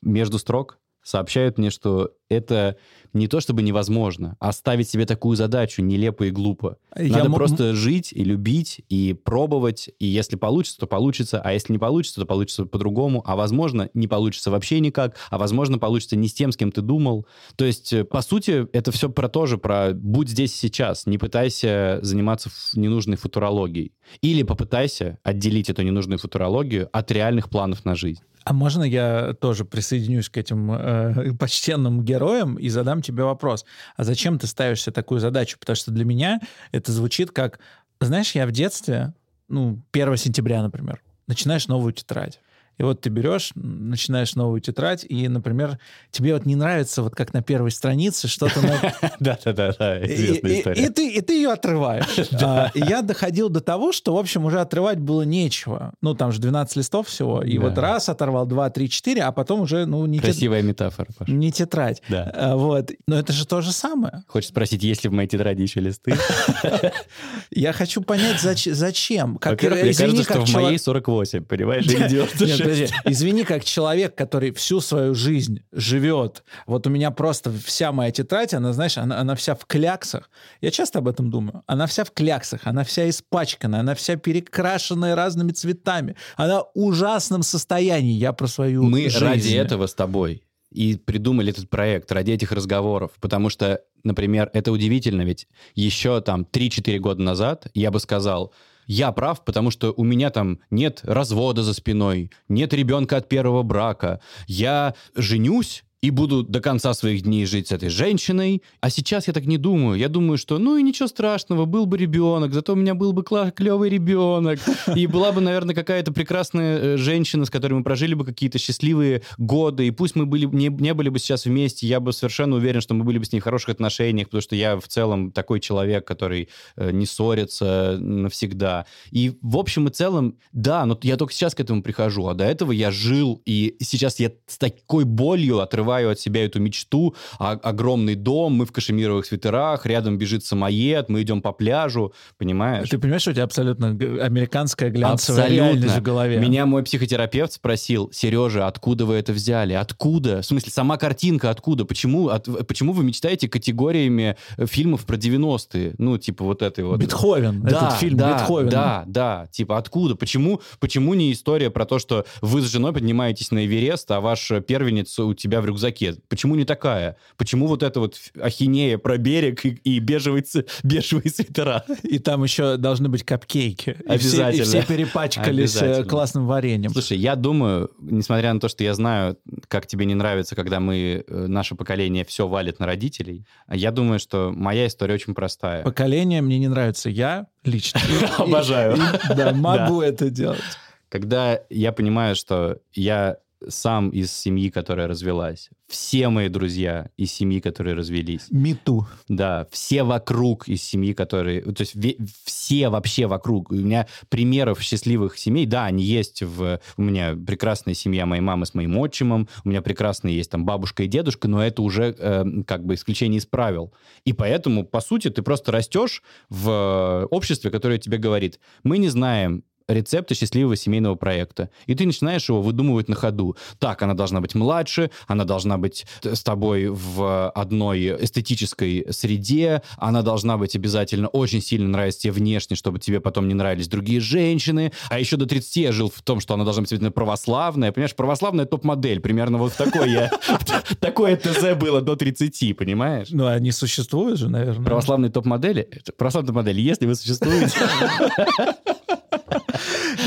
между строк сообщают мне, что это не то чтобы невозможно, а ставить себе такую задачу нелепо и глупо. Я Надо мо- просто жить и любить, и пробовать, и если получится, то получится, а если не получится, то получится по-другому, а возможно, не получится вообще никак, а возможно, получится не с тем, с кем ты думал. То есть, э, по сути, это все про то же, про будь здесь сейчас, не пытайся заниматься ненужной футурологией. Или попытайся отделить эту ненужную футурологию от реальных планов на жизнь. А можно я тоже присоединюсь к этим э, [laughs] почтенным героям и задам тебе вопрос? А зачем ты ставишь себе такую задачу? Потому что для меня это звучит как, знаешь, я в детстве, ну, 1 сентября, например, начинаешь новую тетрадь. И вот ты берешь, начинаешь новую тетрадь, и, например, тебе вот не нравится, вот как на первой странице, что-то [laughs] Да-да-да, и, и- и ты, ее отрываешь. [laughs] А, я доходил до того, что, в общем, уже отрывать было нечего. Ну, там же 12 листов всего. И вот раз оторвал, два, три, четыре, а потом уже, ну, не, Красивая метафора, не тетрадь. Да. А, вот. Но это же то же самое. Хочешь спросить, есть ли в моей тетради еще листы? [laughs] Я хочу понять, зач- зачем. Как, Во-первых, мне кажется, что в моей 48, понимаешь? или 96. Нет, подожди. Извини, как человек, который всю свою жизнь живет. Вот у меня просто вся моя тетрадь, она, знаешь, она, она вся в кляксах. Я часто об этом думаю. Она вся в кляксах, она вся испачканная, она вся перекрашенная разными цветами. Она в ужасном состоянии. Я про свою Мы жизнь. ради этого с тобой и придумали этот проект, ради этих разговоров. Потому что, например, это удивительно, ведь еще там 3-4 года назад я бы сказал, я прав, потому что у меня там нет развода за спиной, нет ребенка от первого брака. Я женюсь и буду до конца своих дней жить с этой женщиной. А сейчас я так не думаю. Я думаю, что ну и ничего страшного, был бы ребенок, зато у меня был бы клевый ребенок. И была бы, наверное, какая-то прекрасная э, женщина, с которой мы прожили бы какие-то счастливые годы. И пусть мы были, не, не были бы сейчас вместе, я бы совершенно уверен, что мы были бы с ней в хороших отношениях, потому что я в целом такой человек, который э, не ссорится навсегда. И в общем и целом, да, но я только сейчас к этому прихожу, а до этого я жил, и сейчас я с такой болью отрываю от себя эту мечту, а- огромный дом, мы в кашемировых свитерах, рядом бежит самоед, мы идем по пляжу, понимаешь? Ты понимаешь, что у тебя абсолютно американская глянцевая реальность в голове? Меня мой психотерапевт спросил, Сережа, откуда вы это взяли? Откуда? В смысле, сама картинка откуда? Почему, от- почему вы мечтаете категориями э, фильмов про 90-е? Ну, типа вот этой вот... Бетховен. Да, этот фильм да, Бетховен. Да, да, типа откуда? Почему, почему не история про то, что вы с женой поднимаетесь на Эверест, а ваш первенец у тебя в рюкзаке? Почему не такая? Почему вот эта вот ахинея про берег и, и бежевые, ц- [laughs] бежевые свитера? И там еще должны быть капкейки. И все- И все, Обязательно. перепачкались э, Обязательно. классным вареньем. Слушай, я думаю, несмотря на то, что я знаю, как тебе не нравится, когда мы, э, наше поколение все валит на родителей, я думаю, что моя история очень простая. Поколение мне не нравится. Я лично. [laughs] Обожаю. [laughs] Да, могу это делать. Когда я понимаю, что я сам из семьи, которая развелась, все мои друзья из семьи, которые развелись, Мету. да, все вокруг из семьи, которые... То есть ве- все вообще вокруг. У меня примеров счастливых семей, да, они есть в... У меня прекрасная семья моей мамы с моим отчимом, у меня прекрасные есть там бабушка и дедушка, но это уже э, как бы исключение из правил. И поэтому, по сути, ты просто растешь в обществе, которое тебе говорит, мы не знаем, рецепты счастливого семейного проекта. И ты начинаешь его выдумывать на ходу. Так, она должна быть младше, она должна быть т- с тобой в одной эстетической среде, она должна быть обязательно очень сильно нравиться тебе внешне, чтобы тебе потом не нравились другие женщины. А еще до 30 я жил в том, что она должна быть обязательно православная. Понимаешь, православная топ-модель. Примерно вот такой я... [laughs] Такое ТЗ было до 30, понимаешь? Ну, они существуют же, наверное. Православные топ-модели, православные топ-модели, если вы существуете, [laughs] [laughs]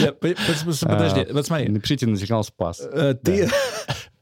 Подожди, А, вот смотри. напишите на сигнал «Спас». Э, Ты... [laughs]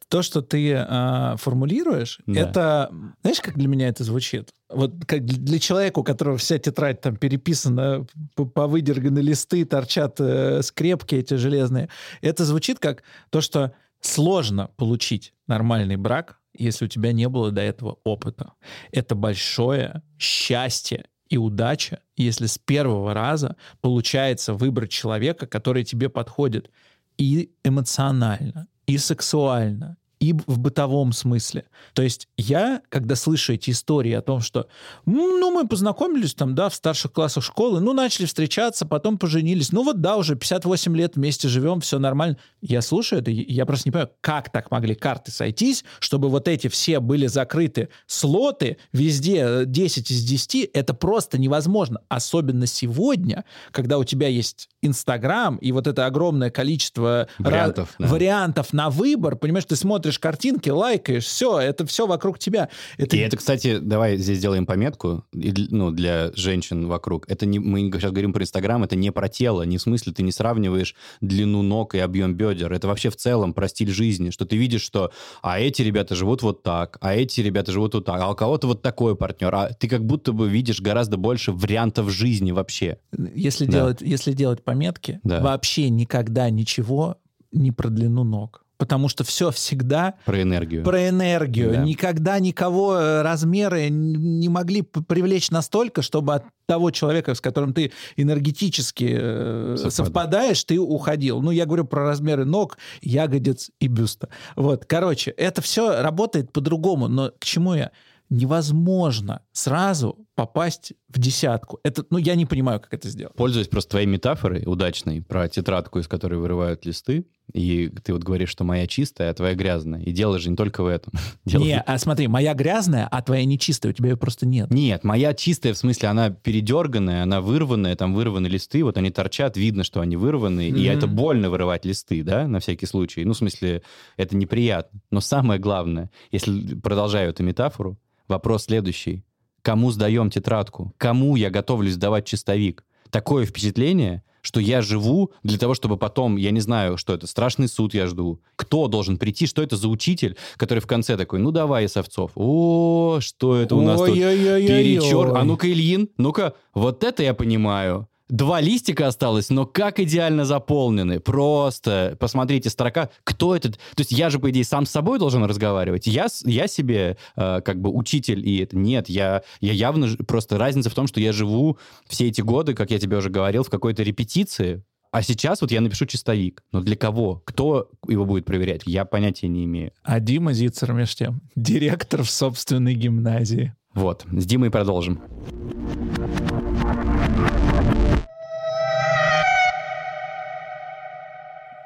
То, что ты а, формулируешь, Да. это... Знаешь, как для меня это звучит? Вот как для- человека, у которого вся тетрадь там переписана, повыдерганы листы, торчат э, скрепки эти железные. Это звучит как то, что сложно получить нормальный брак, если у тебя не было до этого опыта. Это большое счастье и удача, если с первого раза получается выбрать человека, который тебе подходит и эмоционально, и сексуально, и в бытовом смысле. То есть я, когда слышу эти истории о том, что, ну, мы познакомились там, да, в старших классах школы, ну, начали встречаться, потом поженились, ну, вот да, уже 58 лет вместе живем, все нормально. Я слушаю это, я просто не понимаю, как так могли карты сойтись, чтобы вот эти все были закрыты слоты, везде 10 из 10, это просто невозможно. Особенно сегодня, когда у тебя есть Инстаграм и вот это огромное количество Вариантов, ра- да. вариантов на выбор, понимаешь, ты смотришь картинки, лайкаешь, все, это все вокруг тебя. Это, И это, кстати, давай здесь сделаем пометку, ну, для женщин вокруг. Это не, мы сейчас говорим про Инстаграм, это не про тело, не в смысле ты не сравниваешь длину ног и объем бедер. Это вообще в целом про стиль жизни, что ты видишь, что а эти ребята живут вот так, а эти ребята живут вот так, а у кого-то вот такой партнер. А ты как будто бы видишь гораздо больше вариантов жизни вообще. если, Да. делать, если делать пометки, Да. вообще никогда ничего не про длину ног. Потому что все всегда Про энергию. про энергию. Да. Никогда никого э, размеры не могли привлечь настолько, чтобы от того человека, с которым ты энергетически э, Совпадает. совпадаешь, ты уходил. Ну, я говорю про размеры ног, ягодиц и бюста. Вот, короче, это все работает по-другому. Но к чему я? Невозможно сразу попасть в десятку. Это, ну, я не понимаю, как это сделать. Пользуясь просто твоей метафорой удачной про тетрадку, из которой вырывают листы, и ты вот говоришь, что моя чистая, а твоя грязная. И дело же не только в этом. [laughs] Дело Не, а смотри, моя грязная, а твоя нечистая, у тебя ее просто нет. Нет, моя чистая, в смысле, она передерганная, она вырванная, там вырваны листы, вот они торчат, видно, что они вырваны, и Мгм. это больно вырывать листы, да, на всякий случай. Ну, в смысле, это неприятно. Но самое главное, если продолжаю эту метафору, вопрос следующий. Кому сдаем тетрадку? Кому я готовлюсь сдавать чистовик? Такое впечатление, что я живу для того, чтобы потом, я не знаю, что это, страшный суд я жду. Кто должен прийти? Что это за учитель, который в конце такой, ну давай, Исовцов. О, что это у нас тут? Ой-ой-ой-ой-ой. Перечер. А ну-ка, Ильин, ну-ка, вот это я понимаю. Два листика осталось, но как идеально заполнены. Просто, посмотрите, строка. Кто этот? То есть я же, по идее, сам с собой должен разговаривать. Я, я себе э, как бы учитель, и это нет. Я, я явно... Просто разница в том, что я живу все эти годы, как я тебе уже говорил, в какой-то репетиции. А сейчас вот я напишу чистовик. Но для кого? Кто его будет проверять? Я понятия не имею. А Дима Зицер, между тем, директор в собственной гимназии. Вот, с Димой продолжим.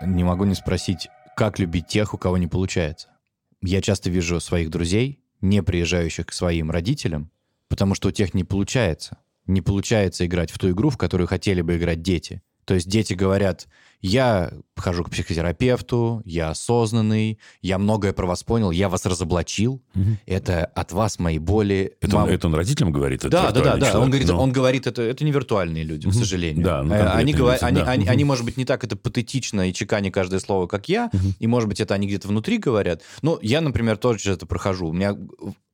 Не могу не спросить, как любить тех, у кого не получается. Я часто вижу своих друзей, не приезжающих к своим родителям, потому что у тех не получается. Не получается играть в ту игру, в которую хотели бы играть дети. То есть дети говорят, я хожу к психотерапевту, я осознанный, я многое про вас понял, я вас разоблачил, это от вас мои боли. Это, Мам- он, это он родителям говорит? это да, да, да, да. Он говорит, Ну. он говорит, это, это не виртуальные люди, к Мгм. сожалению. Да, ну, они, люди, они, да. они, Мгм. они, может быть, не так это патетично и чеканя каждое слово, как я, и, может быть, это они где-то внутри говорят. Но я, например, тоже это прохожу. У меня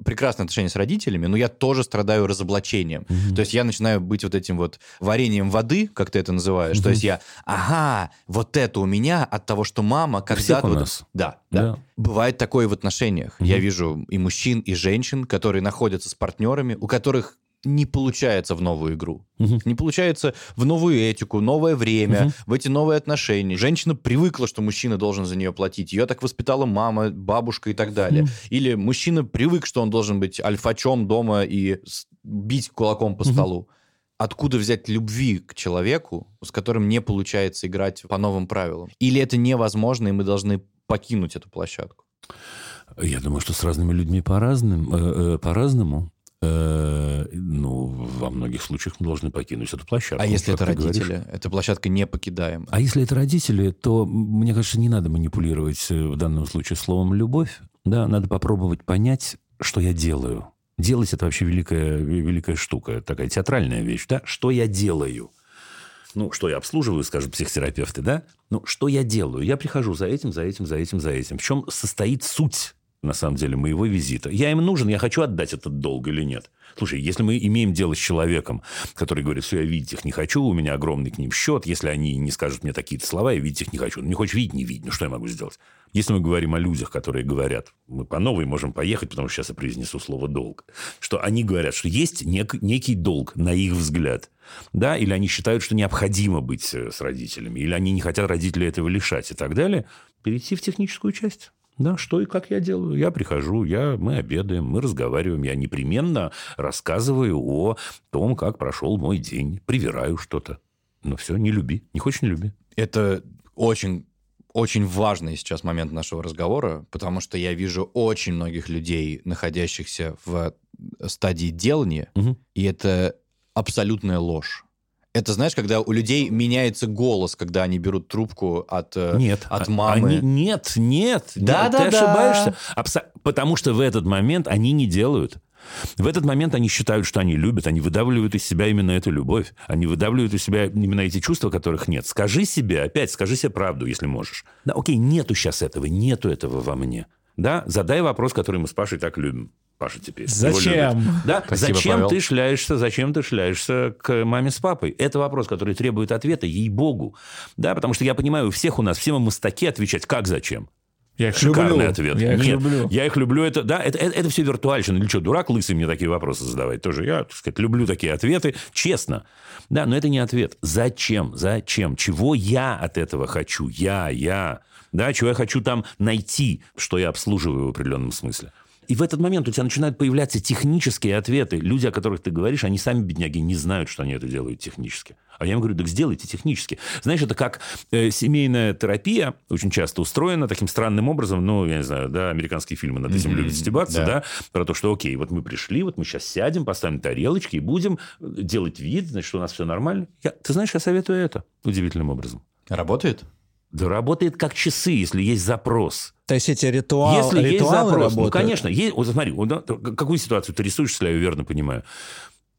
прекрасные отношения с родителями, но я тоже страдаю разоблачением. То есть я начинаю быть вот этим вот вареньем воды, как ты это называешь. То есть я, ага, вот это у меня от того, что мама когда-то... вот- нас. Да, да. Да. Бывает такое в отношениях. Я вижу и мужчин, и женщин, которые находятся с партнерами, у которых не получается в новую игру. Мгм. Не получается в новую этику, новое время, Мгм. в эти новые отношения. Женщина привыкла, что мужчина должен за нее платить. Ее так воспитала мама, бабушка и так далее. Или мужчина привык, что он должен быть альфачом дома и бить кулаком по Мгм. столу. Откуда взять любви к человеку, с которым не получается играть по новым правилам? Или это невозможно, и мы должны покинуть эту площадку? Я думаю, что с разными людьми по-разному. э, э, по-разному. Э, ну, во многих случаях мы должны покинуть эту площадку. А если это ты говоришь. родители? Эта площадка не покидаема. А если это родители, то, мне кажется, не надо манипулировать в данном случае словом «любовь». Да, надо попробовать понять, что я делаю. Делать – это вообще великая, великая штука, такая театральная вещь. Да? Что я делаю? Ну, что я обслуживаю, скажем, психотерапевты, да? Ну, что я делаю? Я прихожу за этим, за этим, за этим, за этим. В чем состоит суть, на самом деле, моего визита? Я им нужен, я хочу отдать этот долг или нет? Слушай, если мы имеем дело с человеком, который говорит, все, я видеть их не хочу, у меня огромный к ним счет, если они не скажут мне такие-то слова, я видеть их не хочу. Ну, не хочешь видеть, не видеть. Ну, что я могу сделать? Если мы говорим о людях, которые говорят, мы по новой можем поехать, потому что сейчас я произнесу слово «долг», что они говорят, что есть нек- некий долг, на их взгляд, да, или они считают, что необходимо быть э, с родителями, или они не хотят родителей этого лишать и так далее, перейти в техническую часть. Да, что и как я делаю. Я прихожу, я, мы обедаем, мы разговариваем. Я непременно рассказываю о том, как прошел мой день. Привираю что-то. Но все, не люби. Не хочешь, не люби. Это очень очень важный сейчас момент нашего разговора, потому что я вижу очень многих людей, находящихся в стадии делания, Мгм. и это абсолютная ложь. Это, знаешь, когда у людей меняется голос, когда они берут трубку от, э, Нет. от а- мамы. они- нет, нет. Да, нет, да, Ты да. ошибаешься. Абсо- Потому что в этот момент они не делают. В этот момент они считают, что они любят, они выдавливают из себя именно эту любовь, они выдавливают из себя именно эти чувства, которых нет. Скажи себе, опять, скажи себе правду, если можешь. Да, окей, нету сейчас этого, нету этого во мне. Да, задай вопрос, который мы с Пашей так любим. Паша теперь. Зачем? Да, Спасибо, зачем Павел. ты шляешься, зачем ты шляешься к маме с папой? Это вопрос, который требует ответа, ей-богу. Да, потому что я понимаю, у всех у нас, все мы мастаки отвечать, как зачем? Я их Шикарный люблю. ответ. Я их Нет, люблю. я их люблю. Это, да, это, это, это все виртуальщина. Или что, дурак лысый мне такие вопросы задавать? Тоже я, так сказать, люблю такие ответы. Честно. Да, но это не ответ. Зачем? Зачем? Чего я от этого хочу? Я, я. Да, чего я хочу там найти, что я обслуживаю в определенном смысле. И в этот момент у тебя начинают появляться технические ответы. Люди, о которых ты говоришь, они сами, бедняги, не знают, что они это делают технически. А я им говорю, так сделайте технически. Знаешь, это как э, семейная терапия очень часто устроена таким странным образом. Ну, я не знаю, да, американские фильмы над этим любят стебаться, да. да. про то, что, окей, вот мы пришли, вот мы сейчас сядем, поставим тарелочки и будем э, делать вид, значит, что у нас все нормально. Я, ты знаешь, я советую это удивительным образом. Работает? Да работает как часы, если есть запрос. То есть эти ритуалы, Если есть ритуалы запрос, ну, работают? конечно. Есть, вот смотри, какую ситуацию ты рисуешь, если я ее верно понимаю.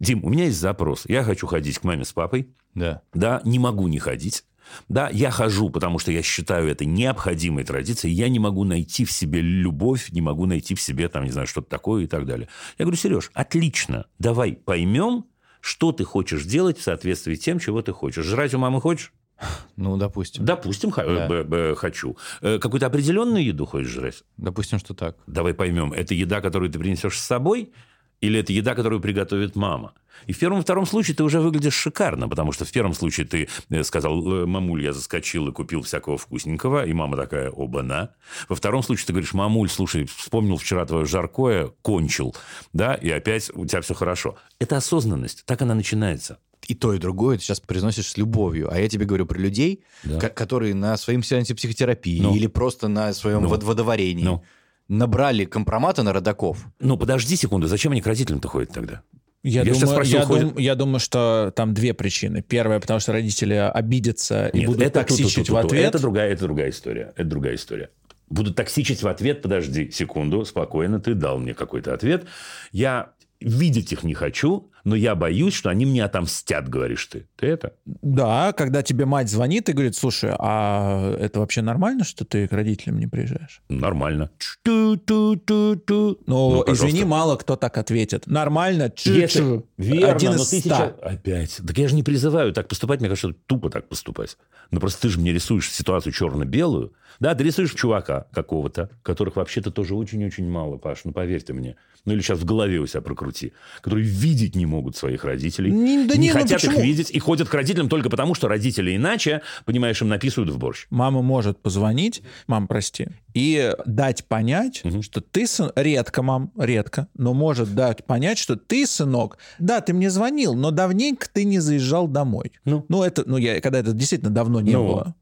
Дим, у меня есть запрос. Я хочу ходить к маме с папой. Да. Да, не могу не ходить. Да, я хожу, потому что я считаю это необходимой традицией. Я не могу найти в себе любовь, не могу найти в себе, там, не знаю, что-то такое и так далее. Я говорю, Сереж, отлично, давай поймем, что ты хочешь делать в соответствии с тем, чего ты хочешь. Жрать у мамы хочешь? [sighs] Ну, допустим. Допустим, Да. хочу. Э, Какую-то определенную еду хочешь жрать? Допустим, что так. Давай поймем, это еда, которую ты принесешь с собой, или это еда, которую приготовит мама? И в первом и втором случае ты уже выглядишь шикарно, потому что в первом случае ты э, сказал, «Э, мамуль, я заскочил и купил всякого вкусненького, и мама такая, оба-на. Во втором случае ты говоришь, мамуль, слушай, вспомнил вчера твое жаркое, кончил, да, и опять у тебя все хорошо. Это осознанность, так она начинается. И то, и другое ты сейчас произносишь с любовью. А я тебе говорю про людей, Да. ко- которые на своем сеансе психотерапии Ну. или просто на своем Ну. вод- водоворении Ну. набрали компромата на родаков. Ну, подожди секунду, зачем они к родителям-то ходят тогда? Я, Я думаю, спросил, я, ходит- дум- я думаю, что там две причины. Первая, потому что родители обидятся и Нет, будут это токсичить ту-ту-ту-ту. в ответ. Это другая, это другая история. Это другая история. Будут токсичить в ответ. Подожди секунду, спокойно. Ты дал мне какой-то ответ. Я видеть их не хочу, но я боюсь, что они мне отомстят, говоришь ты. Ты это? Да, когда тебе мать звонит и говорит, слушай, а это вообще нормально, что ты к родителям не приезжаешь? Нормально. Ту-ту-ту-ту. Ну, Ну, пожалуйста. извини, мало кто так ответит. Нормально, Если-. Верно, Один но из ты сейчас... Опять. Так я же не призываю так поступать. Мне кажется, тупо так поступать. Но просто ты же мне рисуешь ситуацию черно-белую. Да, ты рисуешь чувака какого-то, которых вообще-то тоже очень-очень мало, Паш, ну поверь ты мне. Ну или сейчас в голове у себя прокрути. Которые видеть не могут своих родителей. Не- да не не, ну хотят их почему? видеть и ходят к родителям только потому, что родители иначе, понимаешь, им написывают в борщ. Мама может позвонить, мам, прости, и дать понять, Мгм. что ты, сын... редко, мам, редко, но может дать понять, что ты, сынок, да, ты мне звонил, но давненько ты не заезжал домой. Ну. Ну, это, ну, я, когда это действительно давно не Ну. было.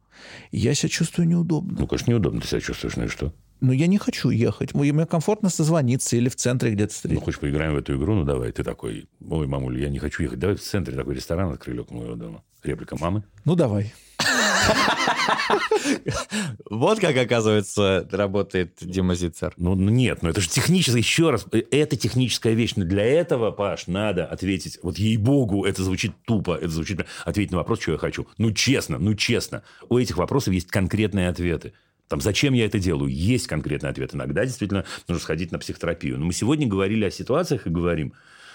Я себя чувствую неудобно. Ну, конечно, неудобно ты себя чувствуешь, ну и что? Но я не хочу ехать. Мне мне комфортно созвониться или в центре где-то Ну, встретиться. хочешь, поиграем в эту игру? Ну, давай. Ты такой, ой, мамуль, я не хочу ехать. Давай в центре такой ресторан открыли около моего дома. Реплика мамы. Ну, давай. Вот как, оказывается, работает Дима Зицер. Ну, ну, нет, ну это же техническое, еще раз, э, это техническая вещь. Но для этого, Паш, надо ответить, вот ей-богу, это звучит тупо, это звучит, ответить на вопрос, что я хочу. Ну, честно, ну, честно. У этих вопросов есть конкретные ответы. Там, зачем я это делаю? Есть конкретный ответ. Иногда действительно нужно сходить на психотерапию. Но мы сегодня говорили о ситуациях и говорим,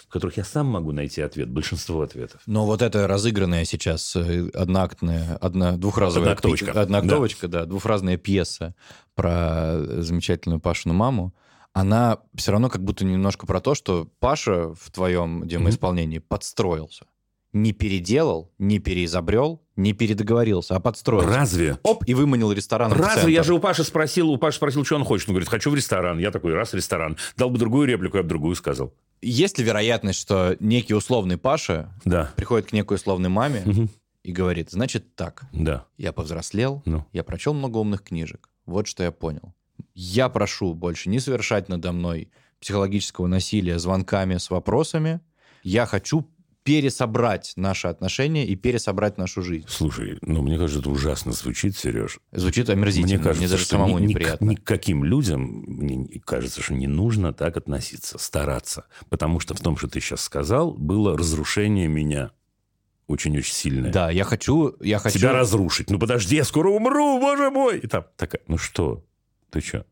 в которых я сам могу найти ответ, большинство ответов. Но вот это разыгранная сейчас э, одноактная, одна, двухразовая... Одноактовочка. пи- Одноактовочка, да. двухразная пьеса про замечательную Пашину маму, она все равно как будто немножко про то, что Паша в твоем демоисполнении подстроился. Не переделал, не переизобрел, не передоговорился, а подстроился. Разве? Оп, и выманил ресторан Разве? Я же у Паши спросил, у Паши спросил, что он хочет. Он говорит, хочу в ресторан. Я такой, раз, ресторан. Дал бы другую реплику, я бы другую сказал. Есть ли вероятность, что некий условный Паша Да. приходит к некой условной маме Мгм. и говорит, значит так, Да. я повзрослел, Ну. я прочел много умных книжек, вот что я понял. Я прошу больше не совершать надо мной психологического насилия звонками с вопросами. Я хочу пересобрать наши отношения и пересобрать нашу жизнь. Слушай, ну, мне кажется, это ужасно звучит, Сереж. Звучит омерзительно, Мне кажется, даже что самому ни, ни- неприятно. ни к каким людям, мне кажется, что не нужно так относиться, стараться. Потому что в том, что ты сейчас сказал, было разрушение меня очень-очень сильное. Да, я хочу, я хочу... Тебя разрушить. Ну, подожди, я скоро умру, боже мой! И там такая, ну что? Ты что?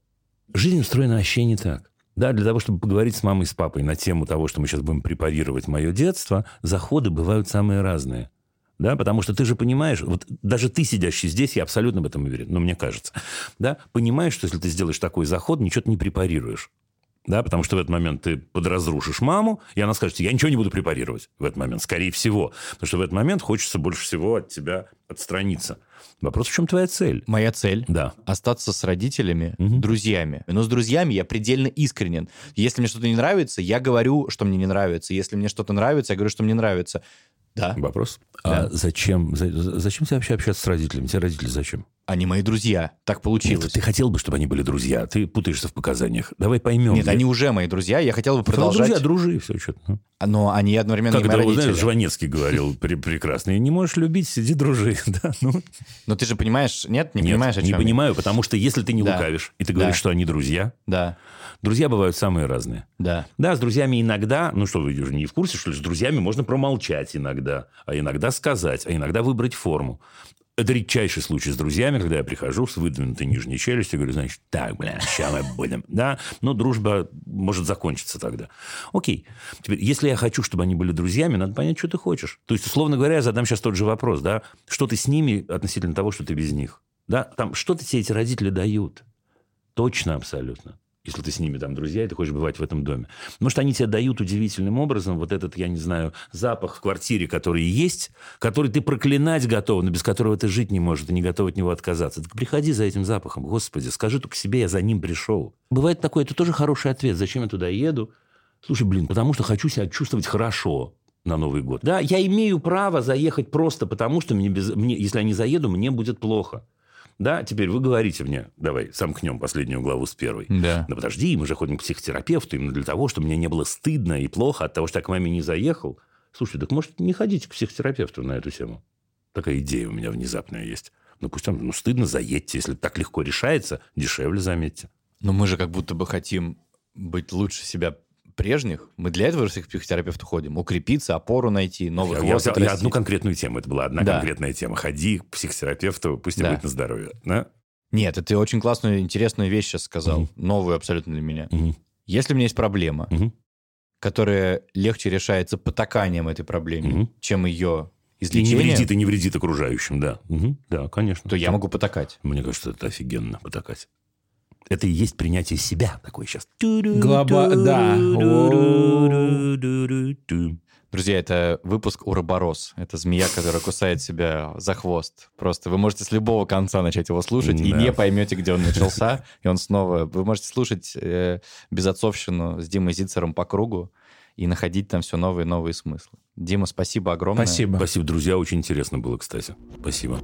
Жизнь устроена вообще не так. Да, для того, чтобы поговорить с мамой и с папой на тему того, что мы сейчас будем препарировать мое детство, заходы бывают самые разные. Да, потому что ты же понимаешь, вот даже ты, сидящий здесь, я абсолютно в этом уверен, но мне кажется, да, понимаешь, что если ты сделаешь такой заход, ничего ты не препарируешь. Да, потому что в этот момент ты подразрушишь маму, и она скажет, я ничего не буду препарировать в этот момент, скорее всего. Потому что в этот момент хочется больше всего от тебя отстраниться. Вопрос, в чем твоя цель? Моя цель Да. остаться с родителями, Мгм. друзьями. Но с друзьями я предельно искренен. Если мне что-то не нравится, я говорю, что мне не нравится. Если мне что-то нравится, я говорю, что мне нравится. Да, Вопрос. Да. А зачем, за- за- зачем тебе вообще общаться с родителями? Тебе родители зачем? Они мои друзья. Так получилось. Нет, ты хотел бы, чтобы они были друзья. Ты путаешься в показаниях. Давай поймем. Нет, где- они уже мои друзья. Я хотел бы продолжать. Друзья, дружи, все что-то. Но они одновременно Как не это, мои знаешь, родители. Жванецкий говорил пре- прекрасно. Не можешь любить, сиди дружи. [laughs] Да, ну, Но ты же понимаешь, нет, не нет, понимаешь, о чем не я? понимаю, потому что если ты не Да. лукавишь, и ты говоришь, Да. что они друзья, Да, друзья бывают самые разные. да. Да, с друзьями иногда, ну что, вы уже не в курсе, что ли, с друзьями можно промолчать иногда, а иногда сказать, а иногда выбрать форму. Это редчайший случай с друзьями, когда я прихожу с выдвинутой нижней челюстью, говорю, значит, так, бля, сейчас мы будем. [laughs] Да, но дружба может закончиться тогда. Окей. Теперь, если я хочу, чтобы они были друзьями, надо понять, что ты хочешь. То есть, условно говоря, я задам сейчас тот же вопрос, да, что ты с ними относительно того, что ты без них. Да, там, что тебе эти родители дают? Точно, абсолютно. Если ты с ними там друзья, и ты хочешь бывать в этом доме. Потому что они тебе дают удивительным образом вот этот, я не знаю, запах в квартире, который есть, который ты проклинать готов, но без которого ты жить не можешь, и не готов от него отказаться. Так приходи за этим запахом, Господи, скажи только себе, я за ним пришел. Бывает такое, это тоже хороший ответ. Зачем я туда еду? Слушай, блин, потому что хочу себя чувствовать хорошо на Новый год. Да, я имею право заехать просто потому, что мне, без, мне если я не заеду, мне будет плохо. Да, теперь вы говорите мне, давай, сомкнем последнюю главу с первой. Да. Да подожди, мы же ходим к психотерапевту именно для того, чтобы мне не было стыдно и плохо от того, что я к маме не заехал. Слушай, так может не ходите к психотерапевту на эту тему? Такая идея у меня внезапная есть. Ну пусть там, ну стыдно, заедьте. Если так легко решается, дешевле, заметьте. Но мы же как будто бы хотим быть лучше себя прежних. Мы для этого же к психотерапевту ходим. Укрепиться, опору найти, новый Я, я взял- я одну конкретную тему, это была одна Да. конкретная тема. Ходи к психотерапевту, пусть Да. будет на здоровье. Да? Нет, это ты очень классную, интересную вещь сейчас сказал. Мгм. Новую абсолютно для меня. Мгм. Если у меня есть проблема, Мгм. которая легче решается потаканием этой проблеме, Мгм. чем ее И не излечением, вредит, и не вредит окружающим, да. Мгм. Да, конечно. то я могу потакать. Мне кажется, это офигенно потакать. Это и есть принятие себя такое сейчас. Глоба- да. Друзья, это выпуск Уроборос. Это змея, которая кусает себя за хвост. Просто вы можете с любого конца начать его слушать и Да. не поймете, где он начался. И он снова... Вы можете слушать э, безотцовщину с Димой Зицером по кругу и находить там все новые и новые смыслы. Дима, спасибо огромное. Спасибо. Спасибо, друзья. Очень интересно было, кстати. Спасибо.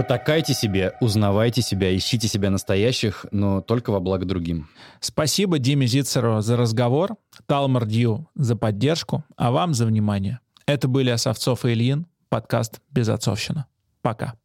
Потакайте себе, узнавайте себя, ищите себя настоящих, но только во благо другим. Спасибо Диме Зицеру за разговор, Талмар Дью за поддержку, а вам за внимание. Это были Осовцов и Ильин, подкаст «Безотцовщина». Пока.